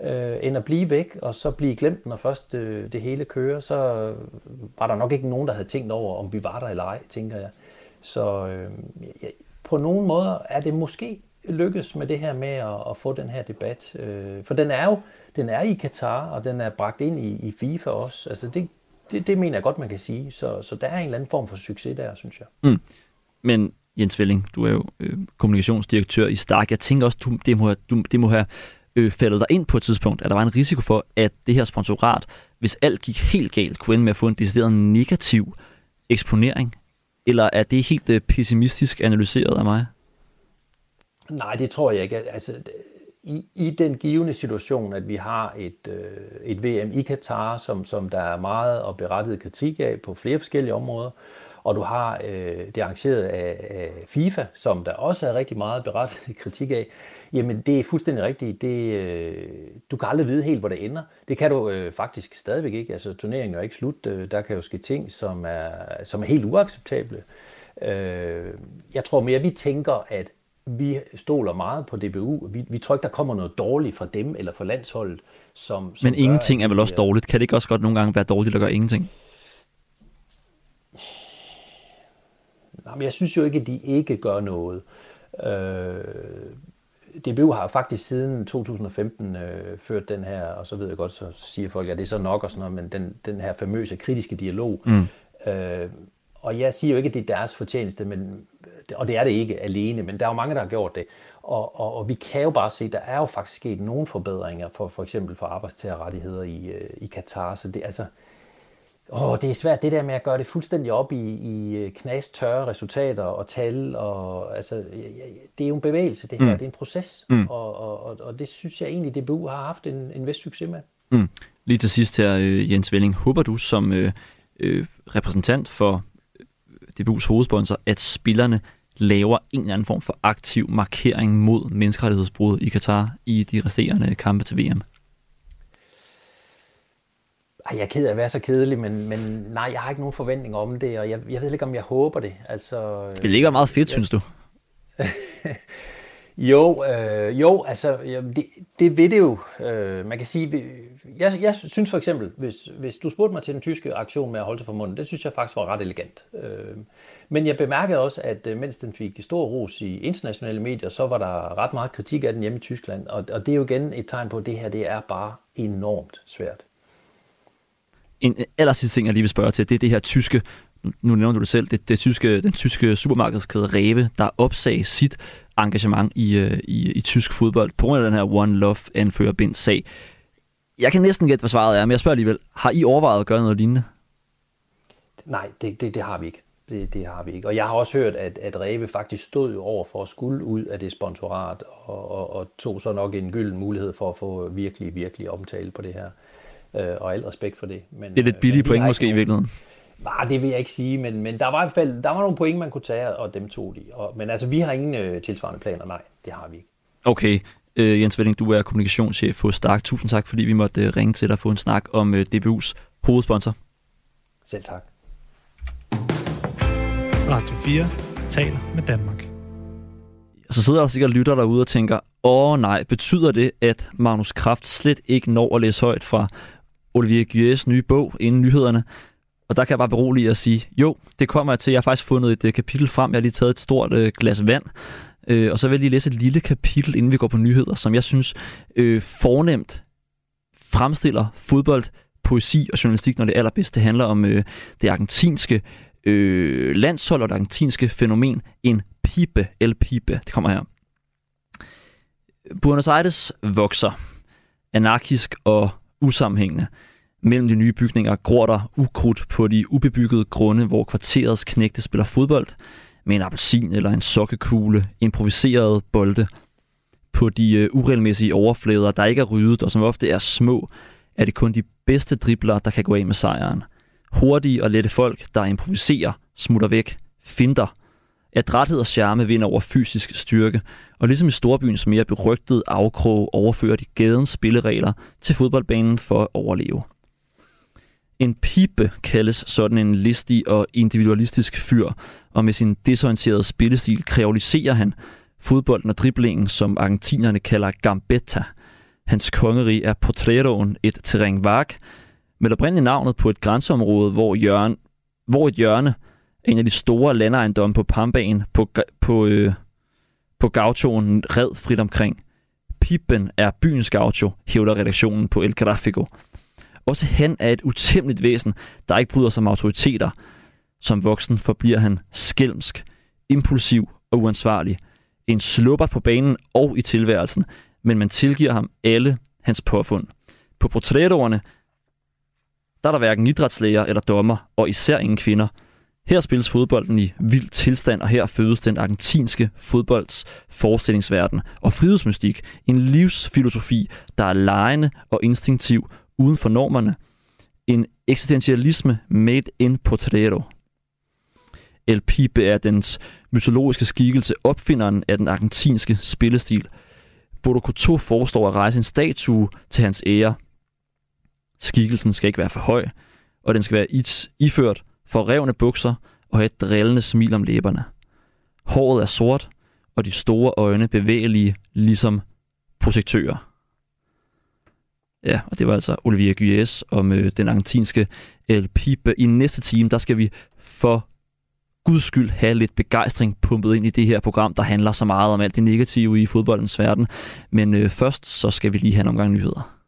[SPEAKER 7] øh, end at blive væk og så blive glemt, når først øh, det hele kører. Så øh, var der nok ikke nogen, der havde tænkt over, om vi var der eller ej, tænker jeg. Så øh, ja, på nogle måder er det måske lykkes med det her med at, at få den her debat. Øh, for den er jo den er i Katar, og den er bragt ind i, i FIFA også. Altså det, det, det mener jeg godt, man kan sige. Så, så der er en eller anden form for succes der, synes jeg. Mm.
[SPEAKER 2] Men Jens Velling, du er jo øh, kommunikationsdirektør i Stark. Jeg tænker også, du, det, må, du, det må have øh, faldet dig ind på et tidspunkt, at der var en risiko for, at det her sponsorat, hvis alt gik helt galt, kunne ende med at få en decideret negativ eksponering? Eller er det helt øh, pessimistisk analyseret af mig?
[SPEAKER 7] Nej, det tror jeg ikke. Altså, i, i den givende situation, at vi har et, øh, et VM i Katar, som, som der er meget og berettiget kritik af på flere forskellige områder, og du har øh, det arrangeret af, af FIFA, som der også er rigtig meget berettiget kritik af, jamen det er fuldstændig rigtigt. Det, øh, du kan aldrig vide helt, hvor det ender. Det kan du øh, faktisk stadigvæk ikke. Altså turneringen er ikke slut. Øh, der kan jo ske ting, som er, som er helt uacceptable. Øh, jeg tror mere, vi tænker, at vi stoler meget på DBU. Vi, vi tror ikke, der kommer noget dårligt fra dem eller fra landsholdet. Som, som
[SPEAKER 2] Men ingenting gør, er vel også dårligt? Kan det ikke også godt nogle gange være dårligt at gøre ingenting?
[SPEAKER 7] Nej, men jeg synes jo ikke, at de ikke gør noget. Øh, DBU har faktisk siden 2015 øh, ført den her, og så ved jeg godt, så siger folk, at det er så nok og sådan noget, men den, den her famøse kritiske dialog. Mm. Øh, og jeg siger jo ikke, at det er deres fortjeneste, men, og det er det ikke alene, men der er jo mange, der har gjort det. Og, og, og vi kan jo bare se, at der er jo faktisk sket nogle forbedringer, for, for eksempel for arbejdstagerrettigheder i, øh, i Katar. Så det, altså, åh, det er svært det der med at gøre det fuldstændig op i, i øh, knastørre resultater og tal. Og, altså, det er jo en bevægelse, det her. Mm. Det er en proces. Mm. Og, og, og det synes jeg egentlig, DBU har haft en, en vis succes med.
[SPEAKER 2] Mm. Lige til sidst her, øh, Jens Velling. Håber du som øh, øh, repræsentant for DBU's hovedsponsor, at spillerne laver en eller anden form for aktiv markering mod menneskerettighedsbrud i Katar i de resterende kampe til VM?
[SPEAKER 7] Ej, jeg er ked af at være så kedelig, men, men nej, jeg har ikke nogen forventning om det, og jeg, jeg ved ikke, om jeg håber det. Altså,
[SPEAKER 2] det ligger meget fedt, jeg, synes du?
[SPEAKER 7] jo, øh, jo, altså, det, det ved det jo. Øh, man kan sige, jeg, jeg synes for eksempel, hvis, hvis du spurgte mig til den tyske aktion med at holde sig for munden, det synes jeg faktisk var ret elegant. Øh, men jeg bemærkede også, at øh, mens den fik stor ros i internationale medier, så var der ret meget kritik af den hjemme i Tyskland. Og, og det er jo igen et tegn på, at det her det er bare enormt svært.
[SPEAKER 2] En aller sidste ting, jeg lige vil spørge til, det er det her tyske, nu nævner du det selv, det, det tyske, den tyske supermarkedskæde Rewe, der opsag sit engagement i, øh, i, i tysk fodbold på grund af den her One Love anfører bind sag. Jeg kan næsten gætte, hvad svaret er, men jeg spørger alligevel, har I overvejet at gøre noget lignende?
[SPEAKER 7] Nej, det, det, det har vi ikke. Det, det har vi ikke. Og jeg har også hørt, at, at Reve faktisk stod over for at skulle ud af det sponsorat, og, og, og tog så nok en gylden mulighed for at få virkelig, virkelig omtale på det her. Øh, og al respekt for det.
[SPEAKER 2] Men, det er lidt øh, billige point måske nogen... i virkeligheden.
[SPEAKER 7] Nej, det vil jeg ikke sige, men, men der var i hvert fald der var nogle point, man kunne tage, og dem tog de. Og, men altså, vi har ingen øh, tilsvarende planer, nej, det har vi ikke.
[SPEAKER 2] Okay, øh, Jens Velling, du er kommunikationschef hos Stark. Tusind tak, fordi vi måtte øh, ringe til dig og få en snak om øh, DBU's hovedsponsor.
[SPEAKER 7] Selv tak.
[SPEAKER 1] Radio 4 taler med Danmark.
[SPEAKER 2] Og så sidder der sikkert lytter derude og tænker, åh nej, betyder det, at Magnus Kraft slet ikke når at læse højt fra Olivier Gyes nye bog inden nyhederne? Og der kan jeg bare berolige og sige, jo, det kommer jeg til. Jeg har faktisk fundet et øh, kapitel frem. Jeg har lige taget et stort øh, glas vand. Øh, og så vil jeg lige læse et lille kapitel, inden vi går på nyheder, som jeg synes øh, fornemt fremstiller fodbold, poesi og journalistik, når det allerbedste handler om øh, det argentinske øh, landshold og det argentinske fænomen, en pipe, el pipe, Det kommer her. Buenos Aires vokser anarkisk og usammenhængende. Mellem de nye bygninger gror der ukrudt på de ubebyggede grunde, hvor kvarterets knægte spiller fodbold med en appelsin eller en sokkekugle, improviserede bolde. På de øh, uregelmæssige overflader, der ikke er ryddet og som ofte er små, er det kun de bedste dribler, der kan gå af med sejren. Hurtige og lette folk, der improviserer, smutter væk, finder. Adræthed og charme vinder over fysisk styrke, og ligesom i storbyens mere berygtede afkrog overfører de gadens spilleregler til fodboldbanen for at overleve. En pipe kaldes sådan en listig og individualistisk fyr, og med sin desorienterede spillestil kreoliserer han fodbolden og driblingen, som argentinerne kalder gambetta. Hans kongerige er Potreroen, et terræn vag, med oprindeligt navnet på et grænseområde, hvor, hjørne, hvor et hjørne, en af de store landejendomme på Pambaen, på, på, øh, på gauchoen red frit omkring. Pippen er byens gaucho, hævder redaktionen på El Grafico. Også han er et utæmmeligt væsen, der ikke bryder sig om autoriteter. Som voksen forbliver han skælmsk, impulsiv og uansvarlig. En slupper på banen og i tilværelsen, men man tilgiver ham alle hans påfund. På portrætordene, der er der hverken idrætslæger eller dommer, og især ingen kvinder. Her spilles fodbolden i vild tilstand, og her fødes den argentinske fodbolds forestillingsverden og frihedsmystik. En livsfilosofi, der er lejende og instinktiv uden for normerne. En eksistentialisme made in potrero. El Pibe er dens mytologiske skikkelse, opfinderen af den argentinske spillestil. Bodo forestår at rejse en statue til hans ære. Skikkelsen skal ikke være for høj, og den skal være iført forrevne bukser og et drillende smil om læberne. Håret er sort, og de store øjne bevægelige, ligesom projektører. Ja, og det var altså Olivier Guyes om øh, den argentinske El Pipe. I næste time, der skal vi for guds skyld have lidt begejstring pumpet ind i det her program, der handler så meget om alt det negative i fodboldens verden. Men øh, først så skal vi lige have en omgang nyheder.